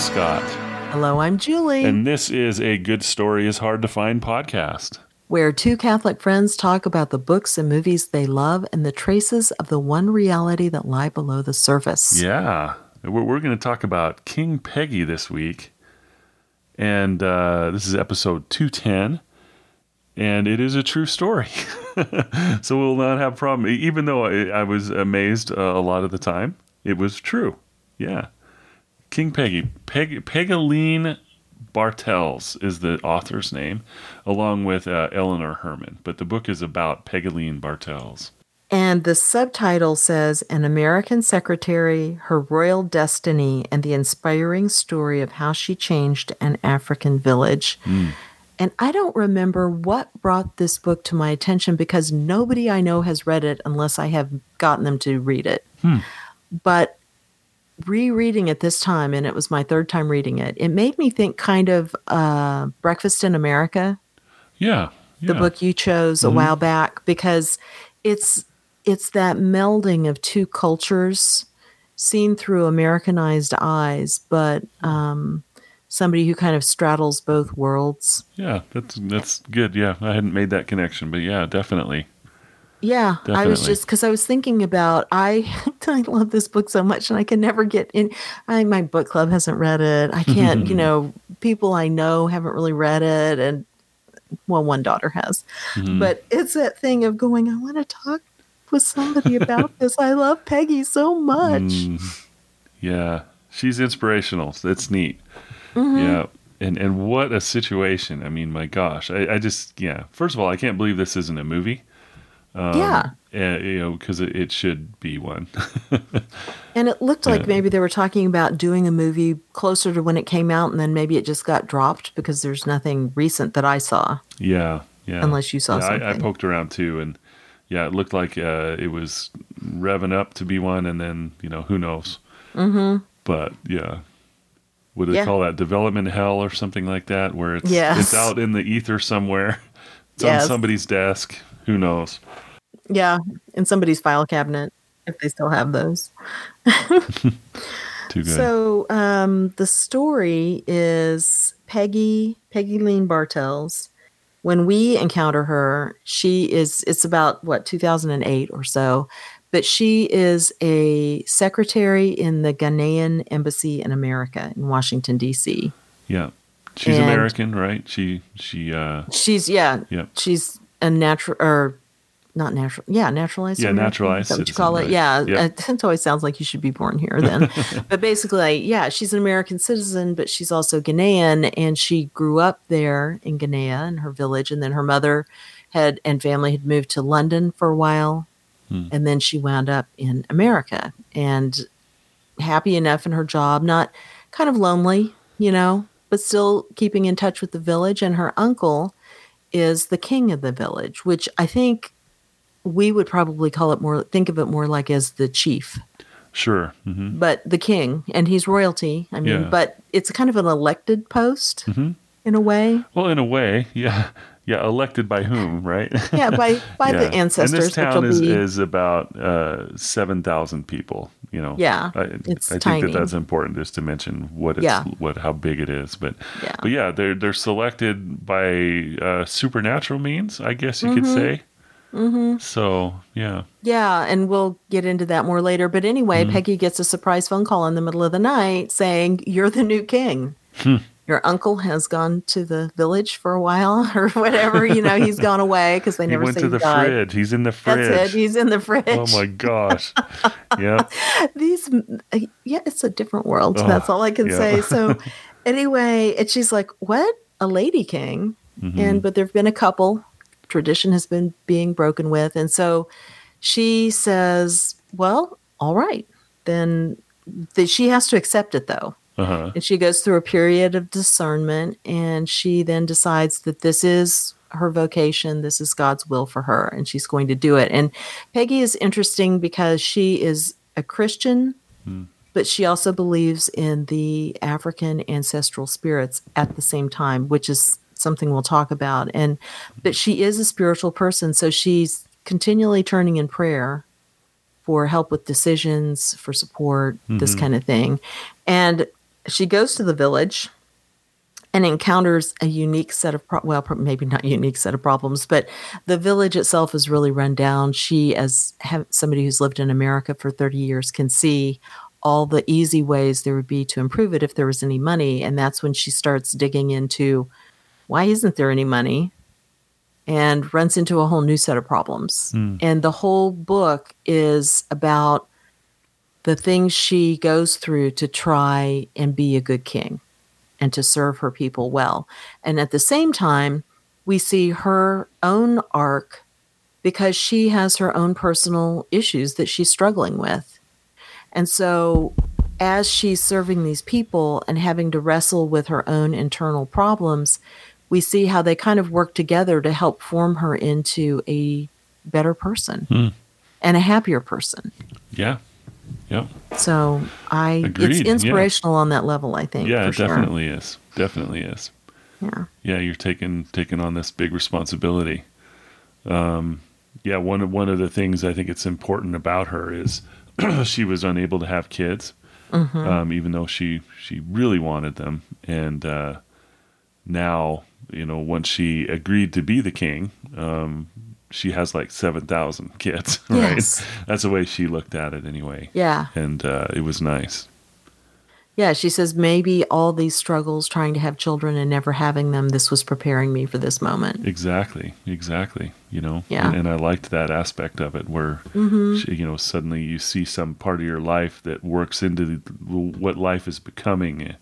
Scott. Hello, I'm Julie. And this is a Good Story is Hard to Find podcast. Where two Catholic friends talk about the books and movies they love and the traces of the one reality that lie below the surface. Yeah. We're, we're going to talk about King Peggy this week. And uh, this is episode 210. And it is a true story. so we'll not have a problem. Even though I, I was amazed uh, a lot of the time, it was true. Yeah. King Peggy. Peg, Peggielene Bartels is the author's name, along with uh, Eleanor Herman. But the book is about Peggielene Bartels. And the subtitle says An American Secretary, Her Royal Destiny, and the Inspiring Story of How She Changed an African Village. Mm. And I don't remember what brought this book to my attention because nobody I know has read it unless I have gotten them to read it. Hmm. But rereading it this time, and it was my third time reading it, it made me think kind of uh, Breakfast in America, Yeah. the book you chose a Mhm. while back, because it's it's that melding of two cultures seen through Americanized eyes, but um, somebody who kind of straddles both worlds. Yeah, that's that's good. Yeah, I hadn't made that connection, but yeah, definitely. Yeah, I was just because I was thinking about I I love this book so much and I can never get in. I my book club hasn't read it. I can't, you know, people I know haven't really read it, and well, one daughter has, Mhm. but it's that thing of going. I want to talk with somebody about this. I love Peggy so much. Mm, yeah, she's inspirational. It's neat. Mm-hmm. Yeah, and and what a situation. I mean, my gosh, I, I just yeah. First of all, I can't believe this isn't a movie. Um, Yeah. eh, you know, because it, it should be one. And it looked like Yeah. maybe they were talking about doing a movie closer to when it came out, and then maybe it just got dropped because there's nothing recent that I saw. yeah, yeah. Unless you saw yeah, I, I poked around too, and yeah, it looked like uh, it was revving up to be one, and then you know who knows. Mm-hmm. But yeah, would they Yeah. call that? Development hell or something like that, where it's Yes. it's out in the ether somewhere. It's Yes. on somebody's desk. Who knows? Yeah, in somebody's file cabinet if they still have those. Too good. So um, the story is Peggy Peggielene Bartels. When we encounter her, she is it's about what 2008 or so, but she is a secretary in the Ghanaian embassy in America in Washington D.C. yeah, she's and- American, right? She she uh She's yeah, Yeah. she's a natural or not natural, yeah, naturalized. Yeah, American? naturalized that what you call it? right. Yeah, it it always sounds like you should be born here then. but basically, yeah, she's an American citizen, but she's also Ghanaian, and she grew up there in ghana in her village, and then her mother had and family had moved to London for a while, Hmm. and then she wound up in America and happy enough in her job, not kind of lonely, you know, but still keeping in touch with the village. And her uncle is the king of the village, which I think we would probably call it more, think of it more like as the chief, sure. hmm but the king, and he's royalty. I mean, Yeah. but it's kind of an elected post hmm in a way. Well, in a way, yeah, yeah. Elected by whom, right? Yeah, by by the Yeah. ancestors, And this town is, be is about uh, seven thousand people. You know. Yeah, I, it's I think that that's important just to mention what it's Yeah. what how big it is. But yeah. but yeah, they're they're selected by uh, supernatural means, I guess you could Mhm. say. Mm-hmm. So yeah, Yeah, and we'll get into that more later. But anyway, Mhm. Peggy gets a surprise phone call in the middle of the night saying, You're the new king. Your uncle has gone to the village for a while or whatever. You know, he's gone away because they he never went say to he the died. fridge. He's in the fridge. That's it. He's in the fridge. oh my gosh. yeah. These, yeah, it's a different world. Oh, That's all I can yeah. say. So, anyway, and she's like, What? A lady king? Mhm. and but there've been a couple tradition has been being broken with and so she says well all right then that she has to accept it though uh-huh. and she goes through a period of discernment and she then decides that this is her vocation this is god's will for her and she's going to do it and peggy is interesting because she is a christian Hmm. but she also believes in the african ancestral spirits at the same time which is something we'll talk about and but she is a spiritual person so she's continually turning in prayer for help with decisions for support this Mhm. kind of thing and she goes to the village and encounters a unique set of pro- well maybe not unique set of problems but the village itself is really run down. She as have, somebody who's lived in america for 30 years can see all the easy ways there would be to improve it if there was any money and that's when she starts digging into why isn't there any money? and runs into a whole new set of problems. Hmm. and the whole book is about the things she goes through to try and be a good king and to serve her people well. And at the same time, we see her own arc because she has her own personal issues that she's struggling with. And so, as she's serving these people and having to wrestle with her own internal problems, we see how they kind of work together to help form her into a better person Hmm. and a happier person. Yeah. Yep. So I Agreed, it's yeah. inspirational on that level, I think. Yeah, for it sure. definitely is. Definitely is. Yeah. Yeah, you're taking taking on this big responsibility. Um, yeah, one of one of the things I think it's important about her is she was unable to have kids, Mm-hmm. um, even though she she really wanted them, and uh, now you know once she agreed to be the king, um, she has like seven thousand kids. Right, Yes. that's the way she looked at it anyway, Yeah. and uh, it was nice. Yeah. She says maybe all these struggles trying to have children and never having them, this was preparing me for this moment. Exactly, exactly. You know, Yeah. and, and I liked that aspect of it, where Mm-hmm. sh- you know suddenly you see some part of your life that works into the, what life is becoming,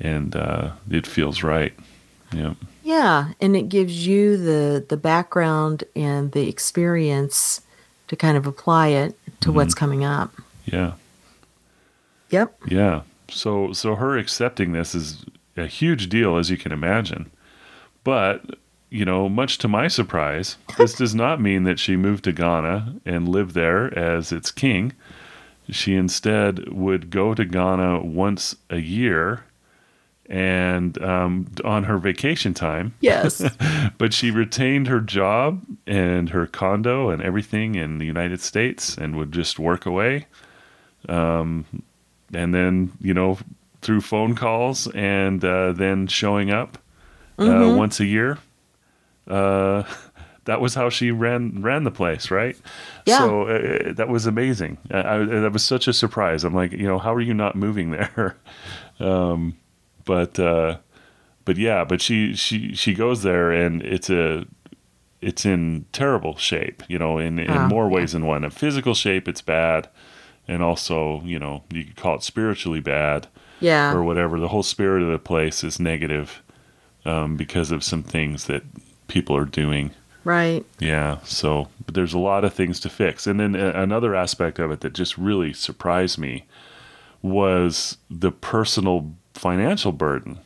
and uh, it feels right. Yeah, Yeah. And it gives you the the background and the experience to kind of apply it to Mm-hmm. what's coming up. yeah, Yep. yeah. So so her accepting this is a huge deal, as you can imagine. But you know, much to my surprise, this does not mean that she moved to Ghana and lived there as its king. She instead would go to Ghana once a year and um, on her vacation time. Yes. But she retained her job and her condo and everything in the United States and would just work away. Um, and then, you know, through phone calls and uh, then showing up uh, once a year. Uh, that was how she ran ran the place, right? Yeah. So uh, that was amazing. I, I, that was such a surprise. I'm like, you know, how are you not moving there? um, but uh, but yeah, but she she she goes there and it's a it's in terrible shape. You know, in in Oh, more ways than one. In physical shape, it's bad, and also you know you could call it spiritually bad Yeah. or whatever. The whole spirit of the place is negative um, because of some things that people are doing. Right. Yeah, so but there's a lot of things to fix. And then uh, another aspect of it that just really surprised me was the personal financial burden.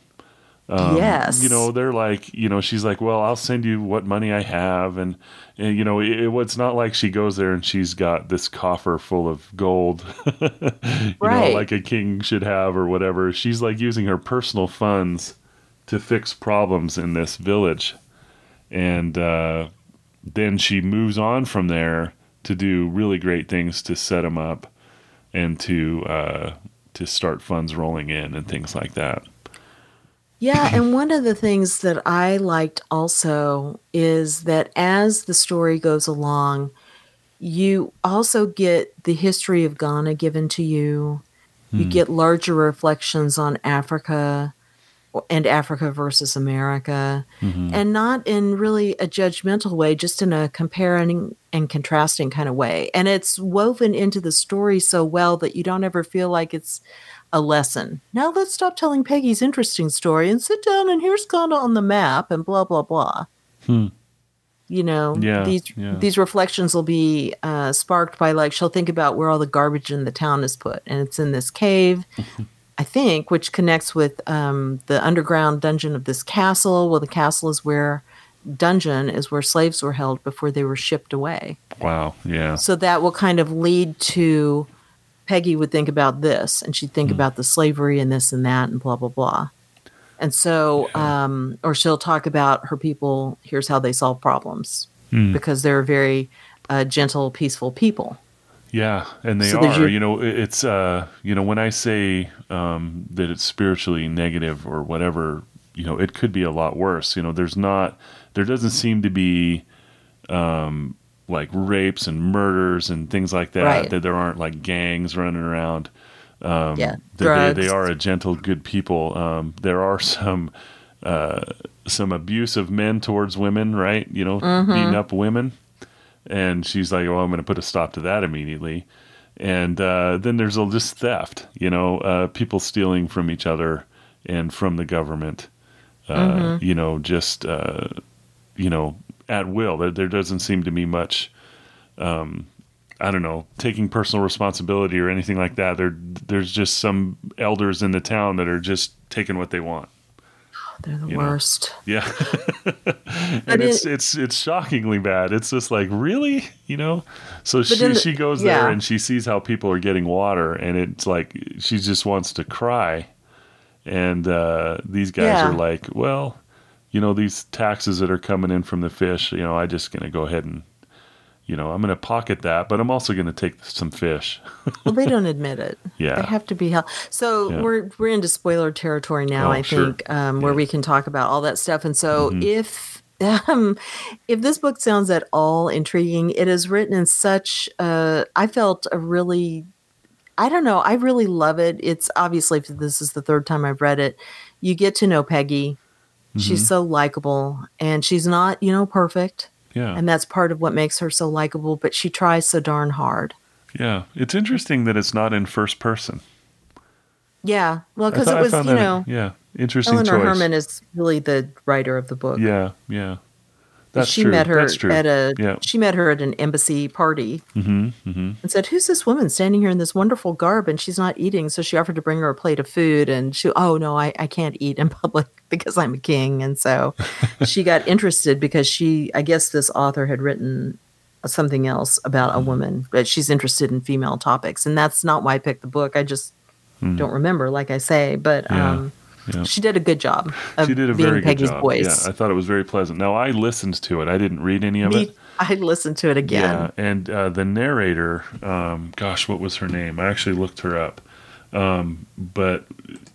yes. Um, You know, they're like, you know, she's like, well, I'll send you what money I have. And, and you know, it, it's not like she goes there and she's got this coffer full of gold, you know, like a king should have or whatever. She's like using her personal funds to fix problems in this village. And uh, then she moves on from there to do really great things to set them up and to uh, to start funds rolling in and things like that. Yeah, and one of the things that I liked also is that as the story goes along, you also get the history of Ghana given to you. You Hmm. get larger reflections on Africa and Africa versus America, Mm-hmm. and not in really a judgmental way, just in a comparing and contrasting kind of way. And it's woven into the story so well that you don't ever feel like it's a lesson. Now let's stop telling Peggy's interesting story and sit down and here's Ghana on the map and blah blah blah. Hmm. You know, Yeah, these yeah. these reflections will be uh, sparked by like she'll think about where all the garbage in the town is put, and it's in this cave, I think, which connects with um, the underground dungeon of this castle. Well, the castle is where dungeon is where slaves were held before they were shipped away. Wow. Yeah. So that will kind of lead to Peggy would think about this and she'd think about the slavery and this and that and blah, blah, blah. And so, um, or she'll talk about her people, here's how they solve problems Hmm. because they're very uh, gentle, peaceful people. Yeah, and they So are. You know, it's uh, you know, when I say um, that it's spiritually negative or whatever, you know, it could be a lot worse. You know, there's not, there doesn't seem to be, um, like rapes and murders and things like that. Right. That there aren't like gangs running around. yeah, they, they are a gentle, good people. Um, there are some uh, some abusive men towards women, right? You know, Mm-hmm. beating up women. And she's like, "Well, I'm going to put a stop to that immediately." And uh, then there's all just theft. You know, uh, people stealing from each other and from the government. Uh, Mm-hmm. You know, just uh, you know, at will. There, there doesn't seem to be much. Um, I don't know, taking personal responsibility or anything like that. There, there's just some elders in the town that are just taking what they want. They're the you know. worst. Yeah, and it's it- it's it's shockingly bad. It's just like really, you know. So she the- she goes there and she sees how people are getting water, and it's like she just wants to cry. And uh, these guys Yeah. are like, well, you know, these taxes that are coming in from the fish, you know, I just gonna go ahead and, you know, I'm gonna pocket that, but I'm also gonna take some fish. Well, they don't admit it. Yeah. they have to be held. So Yeah. we're we're into spoiler territory now. Oh, I sure. think um, where Yeah. we can talk about all that stuff. And so Mhm. if um, if this book sounds at all intriguing, it is written in such. Uh, I felt a really. I don't know. I really love it. It's obviously if this is the third time I've read it. You get to know Peggy. She's Mhm. so likable, and she's not, you know, perfect, Yeah, and that's part of what makes her so likable. But she tries so darn hard. yeah. It's interesting that it's not in first person. Yeah, well, because it was, you know, yeah, interesting Eleanor choice. Herman is really the writer of the book. Yeah, yeah. That's she true. met her That's true. at a Yeah. she met her at an embassy party Mm-hmm. Mm-hmm. and said, "Who's this woman standing here in this wonderful garb and she's not eating?" So she offered to bring her a plate of food, and she, "Oh no, I, I can't eat in public because I'm a king." And so she got interested because she, I guess, this author had written something else about Mm-hmm. a woman, but she's interested in female topics, and that's not why I picked the book. I just don't remember, like I say, but. Yeah. um, Yeah. she did a good job of She did a being very good job. voice. Yeah, I thought it was very pleasant. Now I listened to it. I didn't read any of Me, it. I listened to it again. Yeah, and uh, the narrator, um, gosh, what was her name? I actually looked her up, um, but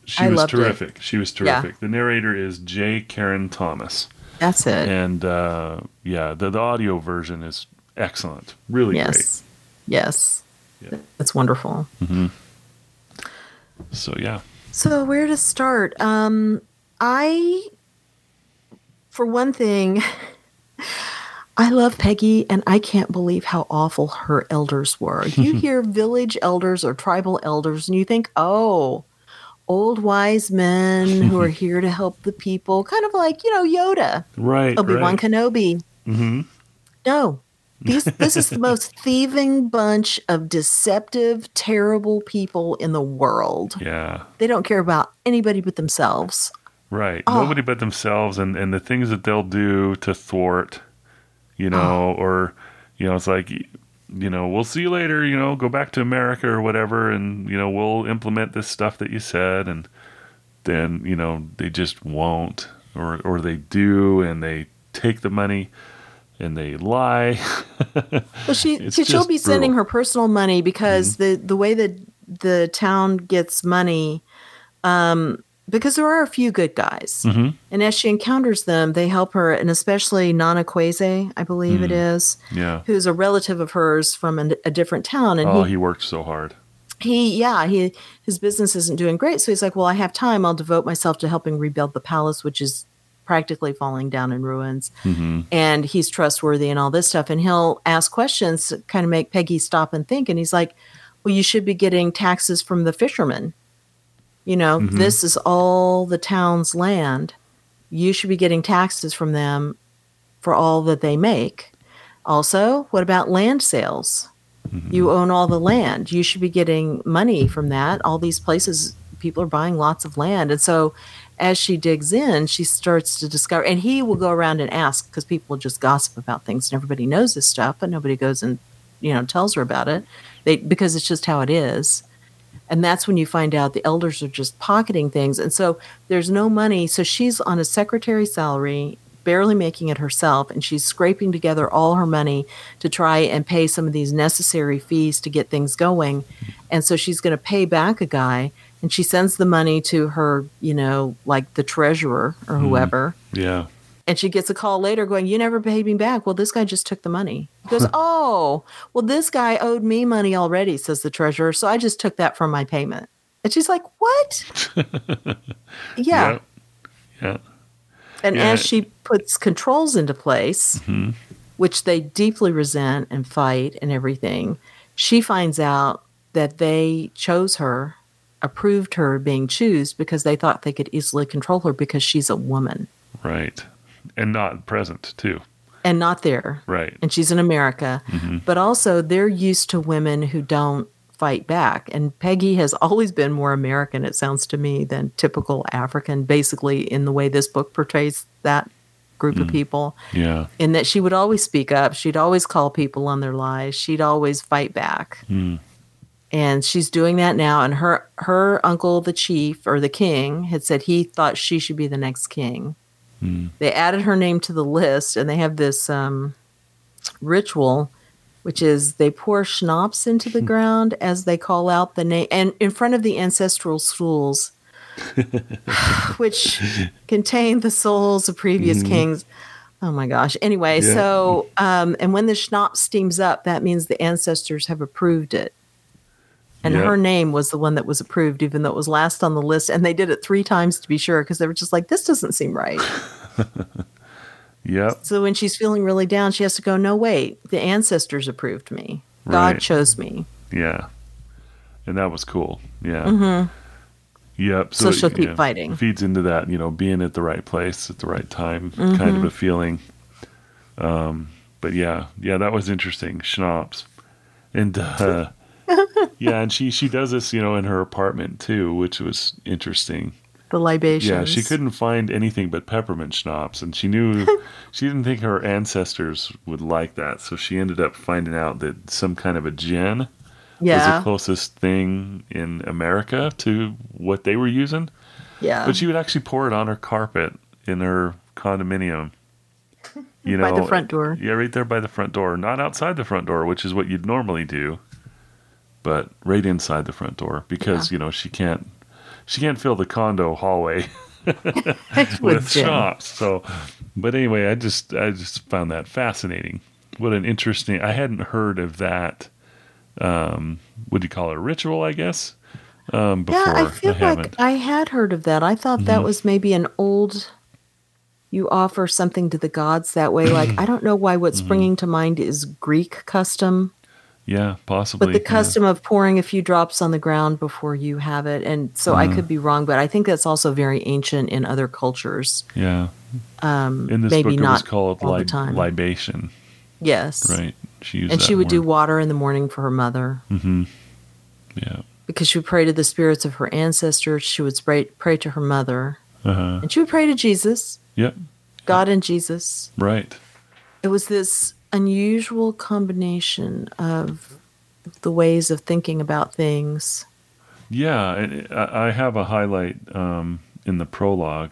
she was loved it. terrific. She was Yeah. terrific. The narrator is J. Karen Thomas, That's it. and uh, yeah, the, the audio version is excellent. Really great. yes. Yes. Yeah. It's wonderful. great. So yeah, So where to start? Um I for one thing I love Peggy and I can't believe how awful her elders were. You hear village elders or tribal elders and you think, "Oh, old wise men who are here to help the people." Kind of like, you know, Yoda, right. Obi-Wan right. Kenobi. hmm No. These, this is the most thieving bunch of deceptive, terrible people in the world. Yeah. They don't care about anybody but themselves. Right. Oh. Nobody but themselves and, and the things that they'll do to thwart, you know, Oh. or, you know, it's like, you know, we'll see you later, you know, go back to America or whatever. And, you know, we'll implement this stuff that you said. And then, you know, they just won't or, or they do and they take the money and they lie. Well, she, she she'll be sending her personal money because the the way that the town gets money, um, because there are a few good guys, hmm and as she encounters them, they help her, and especially Nana Kweze, I believe it Mm. is, Yeah. who's a relative of hers from a, a different town, and Oh, he he worked so hard. he yeah he his business isn't doing great so he's like well i have time i'll devote myself to helping rebuild the palace which is practically falling down in ruins. Hmm and he's trustworthy and all this stuff. And he'll ask questions to kind of make peggy stop and think. And he's like well you should be getting taxes from the fishermen. You know Mhm. this is all the town's land. You should be getting taxes from them for all that they make. Also what about land sales? You own all the land. You should be getting money from that. All these places, people are buying lots of land. And so as she digs in, she starts to discover, and he will go around and ask because people just gossip about things and everybody knows this stuff, but nobody goes and, you know, tells her about it they, because it's just how it is. And that's when you find out the elders are just pocketing things. And so there's no money. So she's on a secretary salary barely making it herself, and she's scraping together all her money to try and pay some of these necessary fees to get things going. And so she's going to pay back a guy, and she sends the money to her, you know, like the treasurer or hmm. whoever. Yeah. And she gets a call later going, You never paid me back. Well, this guy just took the money. He goes, Oh, well, this guy owed me money already, says the treasurer. So I just took that from my payment. And she's like, What? yeah. Yeah. Yeah. And Yeah. as she puts controls into place, mm-hmm. which they deeply resent and fight and everything, she finds out that they chose her, approved her being choose because they thought they could easily control her because she's a woman Right. And not present too. and not there. Right. and she's in America, mm-hmm. but also they're used to women who don't fight back. And Peggy has always been more American, it sounds to me, than typical African, basically, in the way this book portrays that group of mm. people. Yeah. In that she would always speak up, she'd always call people on their lies, she'd always fight back. Mm. And she's doing that now. And her her uncle, the chief or the king, had said he thought she should be the next king. They added her name to the list, and they have this um, ritual, which is they pour schnapps into the ground as they call out the name, and in front of the ancestral stools, which contain the souls of previous kings. Oh my gosh. Anyway, Yeah. so um, and when the schnapps steams up, that means the ancestors have approved it. And Yeah. her name was the one that was approved, even though it was last on the list. And they did it three times to be sure because they were just like, this doesn't seem right. Yep. So when she's feeling really down, she has to go, no, wait, the ancestors approved me. God Right. chose me. Yeah. And that was cool. Yeah. Yep. Mm-hmm. So she'll it, keep yeah, fighting. Feeds into that, you know, being at the right place at the right time Mm-hmm. kind of a feeling. Um, but yeah, yeah, that was interesting. Schnapps. And uh, yeah, and she she does this, you know, in her apartment too, which was interesting. The libations. Yeah, she couldn't find anything but peppermint schnapps, and she knew she didn't think her ancestors would like that, so she ended up finding out that some kind of a gin was the closest thing in America to what they were using. yeah. But she would actually pour it on her carpet in her condominium. You know, By the front door. Yeah, right there by the front door, not outside the front door, which is what you'd normally do, but right inside the front door because you know she can't she can't fill the condo hallway With shops. So, but anyway, I just I just found that fascinating. What an interesting. I hadn't heard of that. Um, what do you call it? A ritual, I guess. Um, before Yeah, I feel. Mm-hmm. like I had heard of that. I thought that was maybe an old. You offer something to the gods that way. Like I don't know why. What's Mm-hmm. springing to mind is Greek custom, yeah, possibly. but the yeah. custom of pouring a few drops on the ground before you have it. And so I Mm-hmm. could be wrong, but I think that's also very ancient in other cultures. Yeah. Um, In this maybe book, it was called all lib- libation. yes, Right. She used and she would do water in the morning for her mother. Yeah. because she would pray to the spirits of her ancestors. She would pray, pray to her mother, Uh-huh. and she would pray to Jesus, Yep. God and Jesus. Right. It was this unusual combination of the ways of thinking about things. Yeah, I I have a highlight um, in the prologue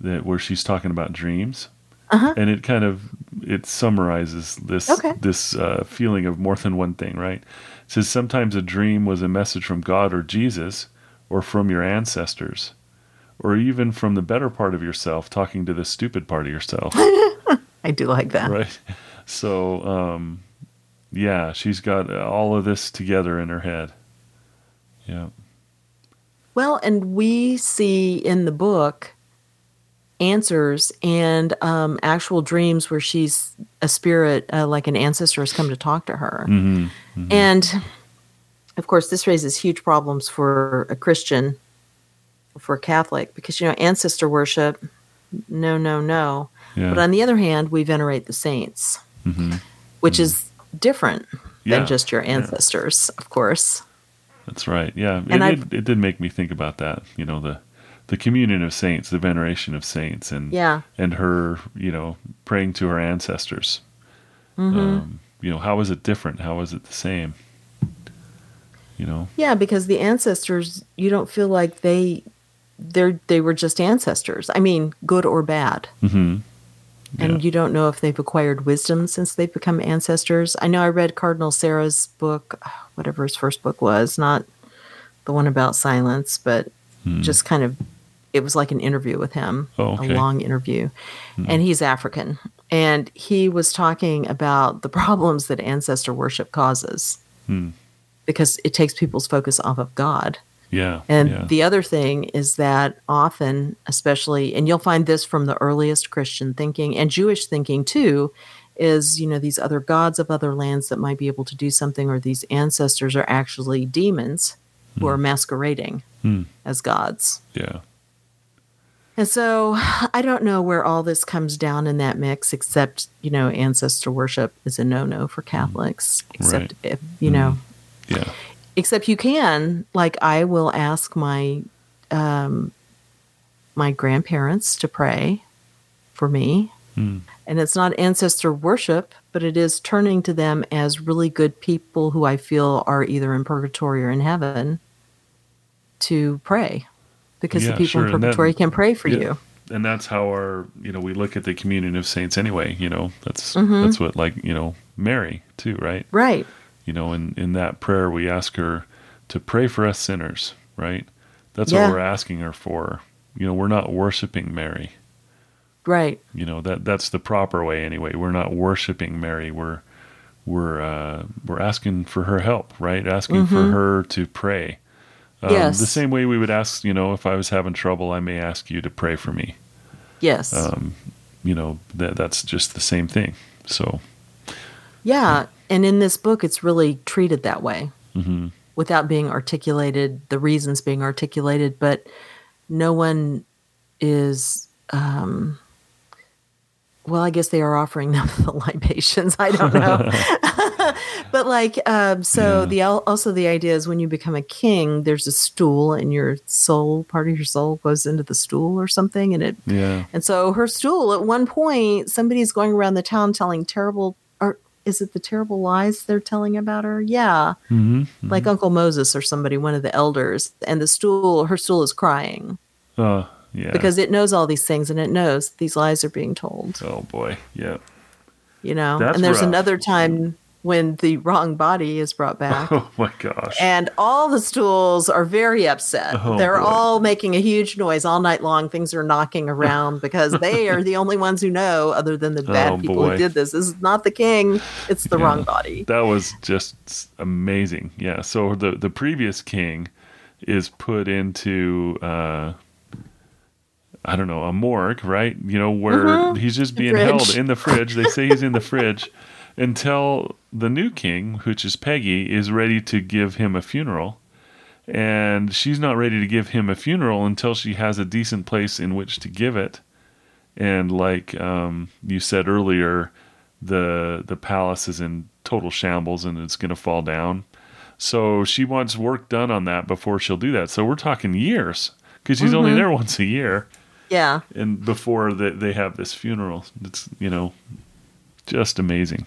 that where she's talking about dreams, Uh-huh. and it kind of it summarizes this Okay. this uh, feeling of more than one thing. Right? It says sometimes a dream was a message from God or Jesus, or from your ancestors, or even from the better part of yourself talking to the stupid part of yourself. I do like that. right? So, um, yeah, she's got all of this together in her head. Yeah. Well, and we see in the book answers and um, actual dreams where she's a spirit, uh, like an ancestor has come to talk to her. hmm And of course, this raises huge problems for a Christian, for a Catholic, because, you know, ancestor worship, no, no, no. Yeah. But on the other hand, we venerate the saints, Mhm. which is different Yeah, than just your yeah. ancestors, of course. That's right. Yeah, And it, did, it did make me think about that. You know, the the communion of saints, the veneration of saints, and Yeah. and her, you know, praying to her ancestors. Mm-hmm. Um, you know, how is it different? How is it the same? You know, Yeah, because the ancestors, you don't feel like they they're they were just ancestors. I mean, good or bad. hmm and Yeah. you don't know if they've acquired wisdom since they've become ancestors. I know I read Cardinal Sarah's book, whatever his first book was, not the one about silence, but just kind of it was like an interview with him, Hmm. Oh, okay. Hmm. a long interview. And he's African. And he was talking about the problems that ancestor worship causes Hmm. because it takes people's focus off of God. Yeah. And yeah. the other thing is that often, especially, and you'll find this from the earliest Christian thinking and Jewish thinking too, is, you know, these other gods of other lands that might be able to do something, or these ancestors are actually demons who hmm. are masquerading Hmm. as gods. yeah. And so I don't know where all this comes down in that mix, except, you know, ancestor worship is a no no for hmm. Catholics, except Right. if, you know, hmm. Yeah. Except you can like i will ask my um my grandparents to pray for me Hmm. and it's not ancestor worship but it is turning to them as really good people who i feel are either in purgatory or in heaven to pray because Yeah, the people sure, in purgatory can pray for Yeah. you and that's how our you know we look at the communion of saints anyway you know that's Mm-hmm. that's what like you know mary too right right you know in in that prayer we ask her to pray for us sinners right? That's Yeah. what we're asking her for. You know we're not worshiping mary. Right. You know that that's the proper way anyway. We're not worshiping mary. We're we're uh we're asking for her help right? Asking for her to pray. Um, Mm-hmm. Yes. the same way we would ask you know if i was having trouble i may ask you to pray for me. Yes. Um, you know that that's just the same thing. So Yeah, and in this book, it's really treated that way mhm. without being articulated, the reasons being articulated, but no one is. Um, well, I guess they are offering them the libations. I don't know, but like, um, so Yeah. the also the idea is when you become a king, there's a stool, and your soul, part of your soul, goes into the stool or something, and it yeah and so her stool, at one point, somebody's going around the town telling terrible, is it the terrible lies they're telling about her? Yeah. hmm Like Uncle Moses or somebody, one of the elders. And the stool, her stool is crying uh, yeah because it knows all these things and it knows these lies are being told, oh boy yeah you know? That's and there's rough. another time when the wrong body is brought back. oh my gosh And all the stools are very upset. Oh, They're boy. all making a huge noise all night long. Things are knocking around because they are the only ones who know, other than the bad Oh, people boy. who did this. This is not the king, it's the Yeah. wrong body. that was just amazing yeah so the the previous king is put into uh I don't know, a morgue, right? You know, where Mhm. he's just being held in the fridge. They say he's in the fridge until the new king, which is Peggy, is ready to give him a funeral. And she's not ready to give him a funeral until she has a decent place in which to give it. And like um, you said earlier, the the palace is in total shambles and it's going to fall down. So she wants work done on that before she'll do that. So we're talking years because she's only Mhm. there once a year Yeah. and before they, they have this funeral it's you know just amazing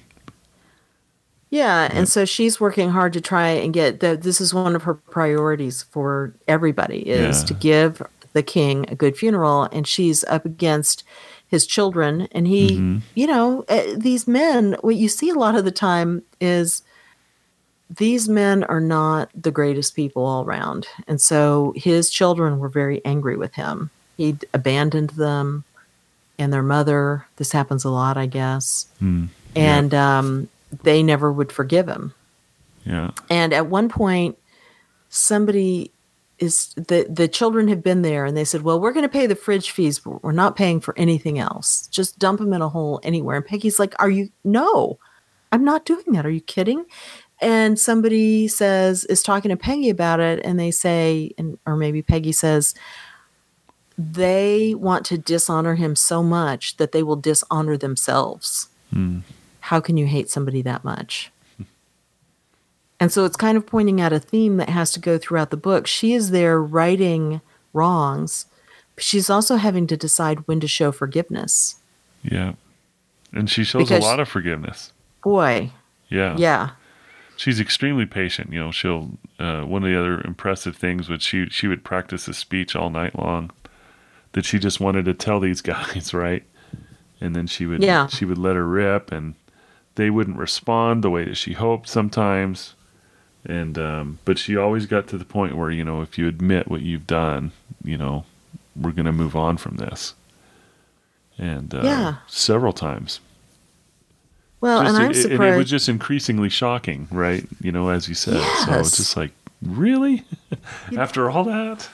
Yeah. And so she's working hard to try and get the, this is one of her priorities for everybody is Yeah. to give the king a good funeral. And she's up against his children. And he, Mhm. you know, uh, these men, what you see a lot of the time is these men are not the greatest people all around. And so his children were very angry with him. He abandoned them and their mother. This happens a lot, I guess. Hmm. And um, they never would forgive him. yeah And at one point, somebody is the the children have been there, and they said, "Well, we're going to pay the fridge fees, but we're not paying for anything else. Just dump them in a hole anywhere." And Peggy's like, "Are you? No, I'm not doing that. Are you kidding?" And somebody says is talking to Peggy about it, and they say, and or maybe Peggy says. They want to dishonor him so much that they will dishonor themselves Hmm. How can you hate somebody that much? And so it's kind of pointing out a theme that has to go throughout the book. She is there righting wrongs, but she's also having to decide when to show forgiveness. yeah and she shows Because- a lot of forgiveness Boy, yeah yeah. she's extremely patient you know she'll uh, one of the other impressive things was she she would practice a speech all night long that she just wanted to tell these guys right and then she would Yeah. she would let her rip, and they wouldn't respond the way that she hoped sometimes. And um, but she always got to the point where you know if you admit what you've done, you know, we're going to move on from this. And uh, Yeah. several times. Well, Just- and I'm it- surprised. And it was just increasingly shocking, right? You know, as you said. So it's just like, really? After all that?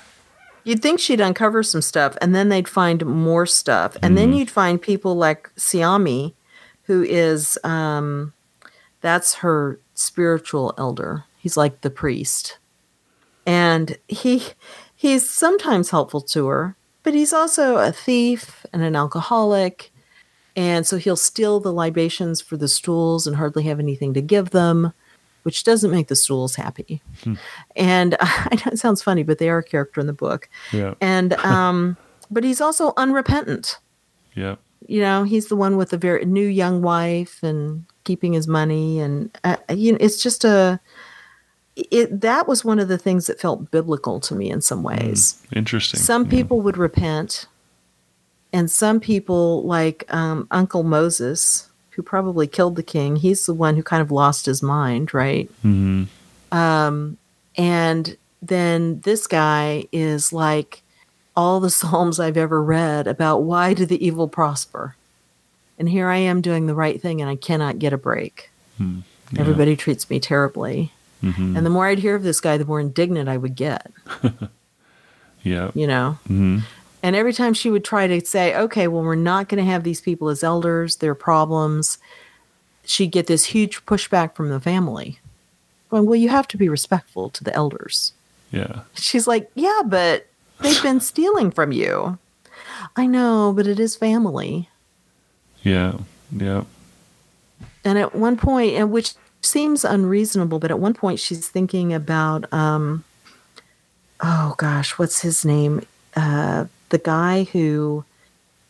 You'd think she'd uncover some stuff and then they'd find more stuff. And then you'd find people like Siami, who is um that's her spiritual elder. He's like the priest. And he he's sometimes helpful to her, but he's also a thief and an alcoholic. And so he'll steal the libations for the stools and hardly have anything to give them, which doesn't make the stools happy. And I know it sounds funny, but they are a character in the book. Yeah. And um, but he's also unrepentant. Yeah. You know, he's the one with the very new young wife and keeping his money, and uh, you know, it's just a. It that was one of the things that felt biblical to me in some ways. Interesting. Some Yeah. people would repent, and some people, like um, Uncle Moses, who probably killed the king, he's the one who kind of lost his mind, right? Mhm. Um, and then this guy is like all the Psalms I've ever read about why do the evil prosper? And here I am doing the right thing and I cannot get a break. Hmm. Yeah. Everybody treats me terribly. Mhm. And the more I'd hear of this guy, the more indignant I would get, Yeah. you know? Mhm. And every time she would try to say, okay, well, we're not going to have these people as elders, their problems, she'd get this huge pushback from the family. Going, well, you have to be respectful to the elders. Yeah. She's like, yeah, but they've been stealing from you. I know, but it is family. Yeah. Yeah. And at one point, and which seems unreasonable, but at one point she's thinking about, um, oh gosh, what's his name? Uh, the guy who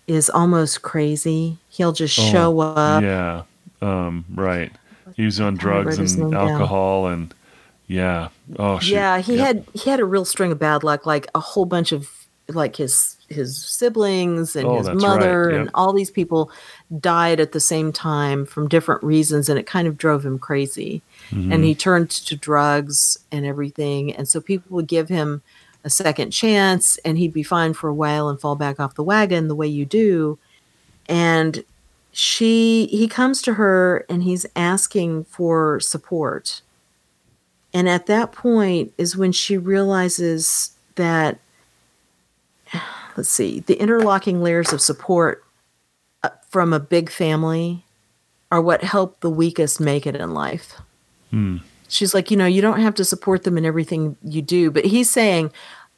is almost crazy. He'll just Oh, show up. yeah. Um, right. He was on drugs and name down. alcohol and yeah. Oh shit. Yeah, he Yep. had he had a real string of bad luck, like a whole bunch of like his his siblings and Oh, his mother right, and all these people died at the same time from different reasons and it kind of drove him crazy. Mm-hmm. And he turned to drugs and everything and so people would give him a second chance and he'd be fine for a while and fall back off the wagon the way you do. And she he comes to her and he's asking for support. And at that point is when she realizes that, let's see, the interlocking layers of support uh, from a big family are what help the weakest make it in life. Hmm. She's like, you know, you don't have to support them in everything you do. But he's saying,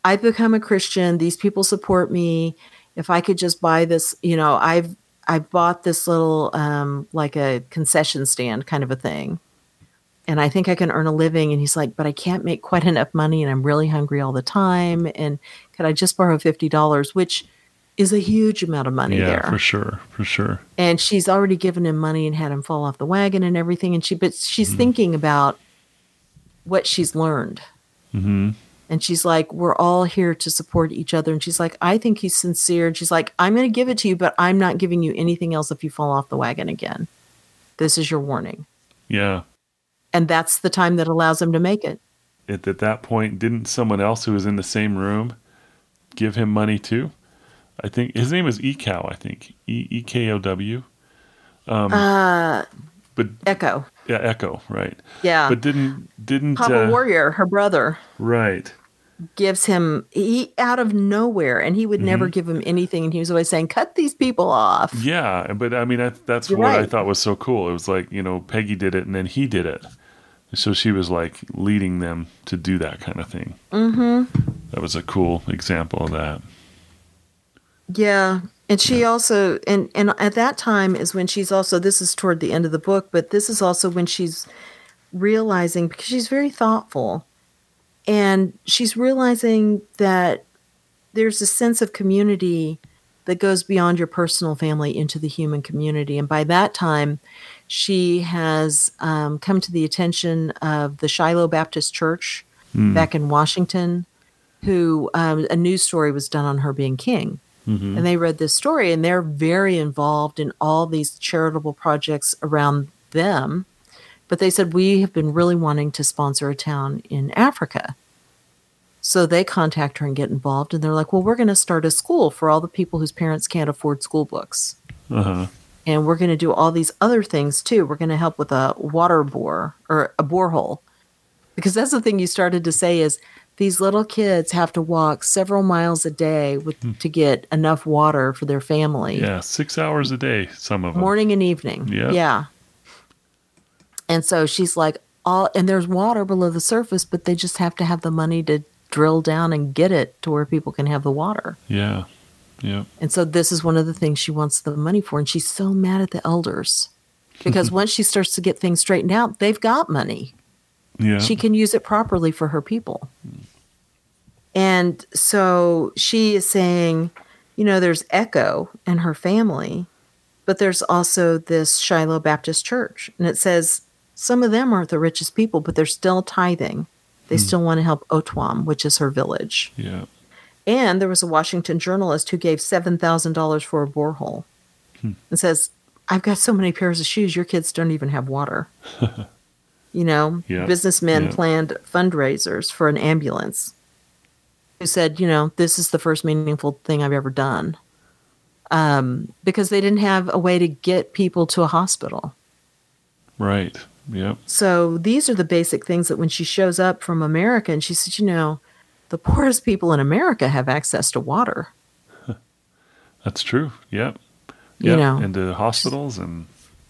I've become a Christian. These people support me. If I could just buy this, you know, I've I bought this little um, like a concession stand kind of a thing and I think I can earn a living. And he's like, but I can't make quite enough money and I'm really hungry all the time. And could I just borrow $50, which is a huge amount of money Yeah, there. for sure. For sure. And she's already given him money and had him fall off the wagon and everything. And she, but she's thinking about what she's learned. Mm-hmm. And she's like, we're all here to support each other. And she's like, I think he's sincere. And she's like, I'm going to give it to you, but I'm not giving you anything else if you fall off the wagon again. This is your warning. Yeah. And that's the time that allows him to make it. At, at that point, didn't someone else who was in the same room give him money too? I think his name was Ekow, I think. E E K O W. Uh, But Ekow. yeah, Ekow, right. Yeah. But didn't didn't Papa uh, Warrior, her brother, right. gives him he out of nowhere, and he would Mm-hmm. never give him anything, and he was always saying, "Cut these people off." Yeah, but I mean I, that's You're what I thought was so cool. It was like, you know, Peggy did it and then he did it. So she was like leading them to do that kind of thing. Mm-hmm. That was a cool example of that. Yeah. And she also and and at that time is when she's also this is toward the end of the book, but this is also when she's realizing because she's very thoughtful and she's realizing that there's a sense of community that goes beyond your personal family into the human community. And by that time, she has um, come to the attention of the Shiloh Baptist Church back in Washington, who um, a news story was done on her being king. And they read this story and they're very involved in all these charitable projects around them. But they said we have been really wanting to sponsor a town in africa. So they contact her and get involved and they're like well we're going to start a school for all the people whose parents can't afford school books. Uh-huh. And we're going to do all these other things too. We're going to help with a water bore or a borehole. Because that's the thing you started to say is these little kids have to walk several miles a day with, hmm. to get enough water for their family. Yeah, six hours a day, some of them. morning and evening. Yeah. yeah. And so she's like all and there's water below the surface but they just have to have the money to drill down and get it to where people can have the water. Yeah. Yeah. and so this is one of the things she wants the money for. And she's so mad at the elders because once she starts to get things straightened out, they've got money. Yeah. She can use it properly for her people. And so she is saying, you know, there's Ekow and her family, but there's also this Shiloh Baptist Church. And it says some of them aren't the richest people, but they're still tithing. They hmm. still want to help Otuam, which is her village. yeah. And there was a Washington journalist who gave $7,000 for a borehole and says, I've got so many pairs of shoes, your kids don't even have water. you know, Yeah, businessmen yeah. planned fundraisers for an ambulance who said, you know, this is the first meaningful thing I've ever done. Um, because they didn't have a way to get people to a hospital. Right. Yep. So these are the basic things that when she shows up from America and she said, you know, the poorest people in America have access to water. That's true. Yep. You Yep. know. Mm-hmm. into hospitals and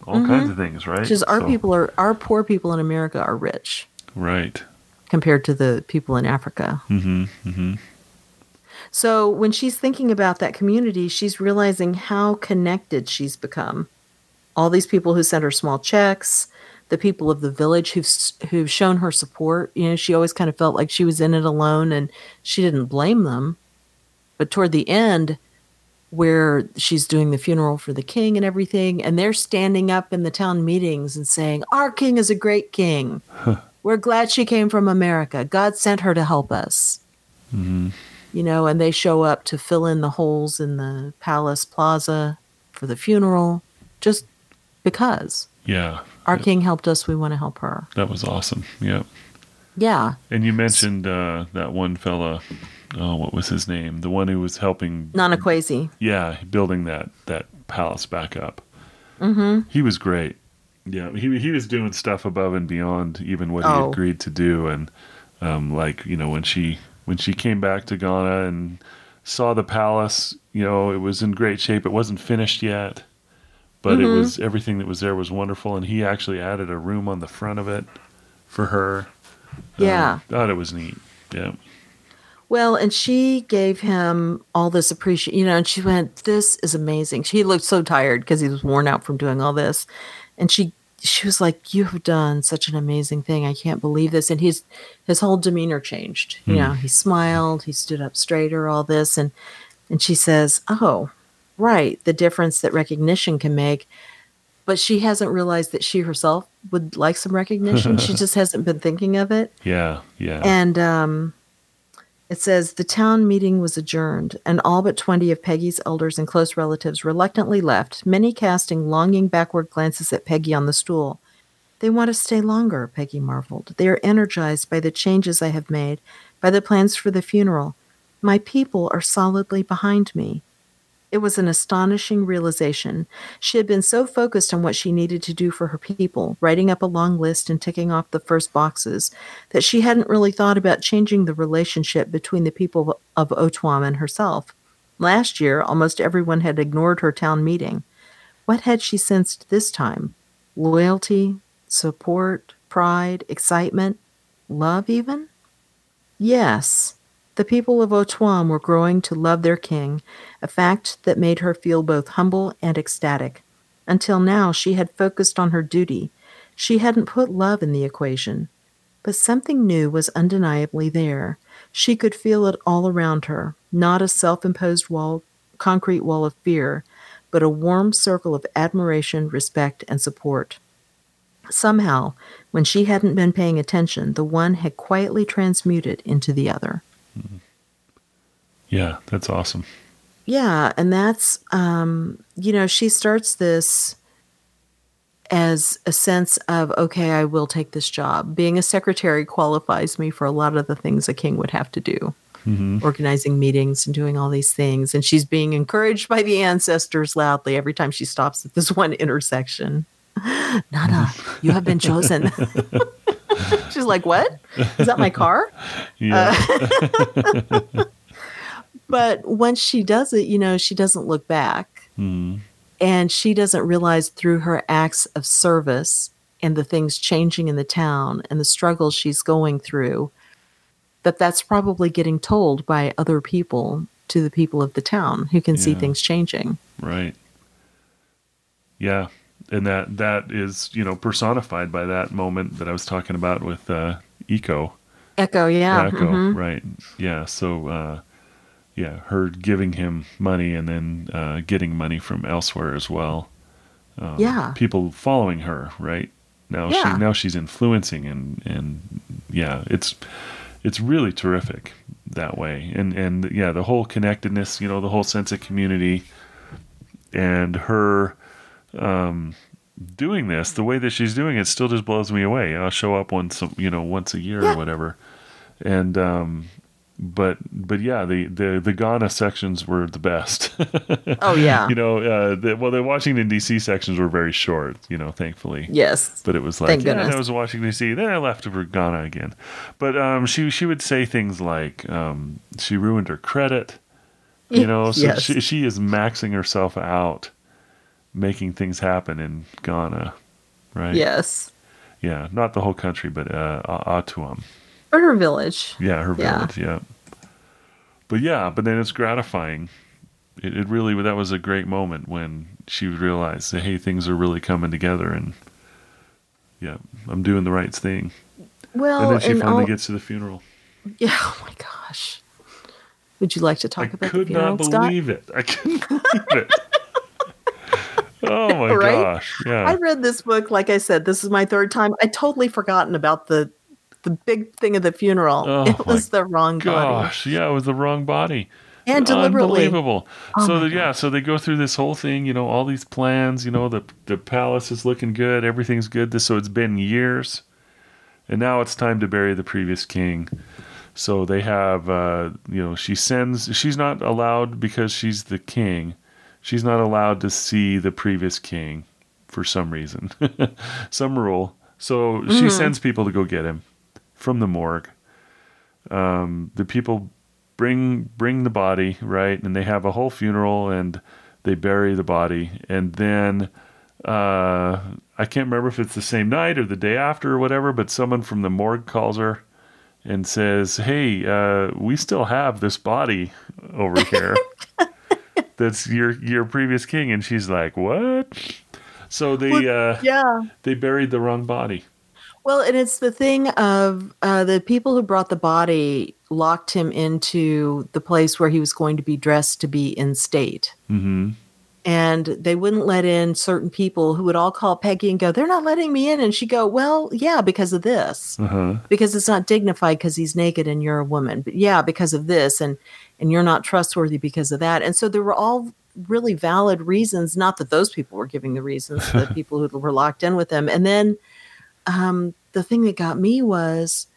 all kinds of things, right? Because our So- people are our poor people in America are rich Right. compared to the people in Africa. Mm-hmm. Mm-hmm. So when she's thinking about that community, she's realizing how connected she's become. All these people who send her small checks, the people of the village who've who've shown her support. You know, she always kind of felt like she was in it alone, and she didn't blame them. But toward the end, where she's doing the funeral for the king and everything, and they're standing up in the town meetings and saying, "Our king is a great king. We're glad she came from America. God sent her to help us." Mm-hmm. you know, and they show up to fill in the holes in the palace plaza for the funeral just because Yeah. Our Yep. king helped us, we want to help her. That was awesome. Yep. Yeah. And you mentioned uh, that one fella. Oh, what was his name? The one who was helping. Nanakwesi. Yeah, building that that palace back up. Mm-hmm. He was great. Yeah, he he was doing stuff above and beyond even what he Oh. agreed to do, and um, like you know when she when she came back to Ghana and saw the palace, you know it was in great shape. It wasn't finished yet, but it was everything that was there was wonderful, and he actually added a room on the front of it for her. Yeah. Um, thought it was neat. Yeah. Well, and she gave him all this appreciation, you know, and she went, This is amazing. She looked so tired because he was worn out from doing all this. And she she was like, You have done such an amazing thing. I can't believe this. And his his whole demeanor changed. You know, he smiled, he stood up straighter, all this, and and she says, Oh, right, the difference that recognition can make. But she hasn't realized that she herself would like some recognition. she just hasn't been thinking of it. Yeah. Yeah. And um, it says the town meeting was adjourned, and all but 20 of Peggy's elders and close relatives reluctantly left, many casting longing backward glances at Peggy on the stool. They want to stay longer, Peggy marveled. They are energized by the changes I have made, by the plans for the funeral. My people are solidly behind me. It was an astonishing realization. She had been so focused on what she needed to do for her people, writing up a long list and ticking off the first boxes, that she hadn't really thought about changing the relationship between the people of Otuam and herself. Last year, almost everyone had ignored her town meeting. What had she sensed this time? Loyalty, support, pride, excitement, love, even? Yes. The people of Otuam were growing to love their king, a fact that made her feel both humble and ecstatic. Until now, she had focused on her duty. She hadn't put love in the equation. But something new was undeniably there. She could feel it all around her, not a self imposed wall, concrete wall of fear, but a warm circle of admiration, respect, and support. Somehow, when she hadn't been paying attention, the one had quietly transmuted into the other. Yeah. That's awesome. yeah, and that's um, you know, she starts this as a sense of okay, I will take this job. Being a secretary qualifies me for a lot of the things a king would have to do. Mm-hmm. Organizing meetings and doing all these things. And she's being encouraged by the ancestors loudly every time she stops at this one intersection. Nana, you have been chosen. she's like, What? Is that my car? Yeah. Uh, But once she does it, you know, she doesn't look back. Mhm. And she doesn't realize through her acts of service and the things changing in the town and the struggles she's going through that that's probably getting told by other people to the people of the town who can see things changing. Right. Yeah, and that that is you know personified by that moment that I was talking about with uh, Ekow. Ekow, yeah. Ekow, mhm. right? Yeah. So uh, yeah, her giving him money and then uh, getting money from elsewhere as well. Um, Yeah. People following her, right? Now Yeah. she now she's influencing and and yeah, it's it's really terrific that way. And and yeah, the whole connectedness, you know, the whole sense of community and her um doing this the way that she's doing it still just blows me away i'll show up once you know once a year Yeah. or whatever and um but but yeah the the the ghana sections were the best Oh, yeah. you know uh the, well the washington dc sections were very short you know thankfully yes. but it was like Thank yeah, goodness. that was Washington D.C. Then I left for Ghana again. But um, she she would say things like um, she ruined her credit, you know. So Yes. she she is maxing herself out, making things happen in Ghana, right? Yes. yeah, not the whole country, but uh, Otuam. Or her village. Yeah, her Yeah. village. Yeah. But yeah, but then it's gratifying. It, it really that was a great moment when she realized that hey, things are really coming together, and yeah, I'm doing the right thing. Well, and then she and finally all- gets to the funeral. Yeah. Oh my gosh. Would you like to talk I about the could funeral, not Scott? believe it. I couldn't believe it. Oh my Right? gosh! I read this book, like I said, this is my third time. I totally forgotten about the the big thing of the funeral. Oh it was the wrong body. gosh, yeah, it was the wrong body. And deliberately. Unbelievable. Oh so that, yeah, so they go through this whole thing, you know, all these plans, you know, the the palace is looking good, everything's good. This- So it's been years, and now it's time to bury the previous king. So they have, uh, you know, she sends. She's not allowed because she's the king. She's not allowed to see the previous king for some reason, some rule. So she Mm-hmm. sends people to go get him from the morgue. Um, the people bring bring the body right, and they have a whole funeral and they bury the body, and then uh, I can't remember if it's the same night or the day after or whatever, but someone from the morgue calls her and says, "Hey, uh, we still have this body over here. That's your your previous king." And she's like, "What?" So they uh, Yeah. they buried the wrong body. Well, and it's the thing of uh, the people who brought the body locked him into the place where he was going to be dressed to be in state. hmm And they wouldn't let in certain people who would all call Peggy and go, They're not letting me in. And she'd go, Well, yeah, because of this. Uh huh. Because it's not dignified because he's naked and you're a woman. But yeah, because of this. And and you're not trustworthy because of that. And so there were all really valid reasons, not that those people were giving the reasons, the people who were locked in with them. And then um, the thing that got me was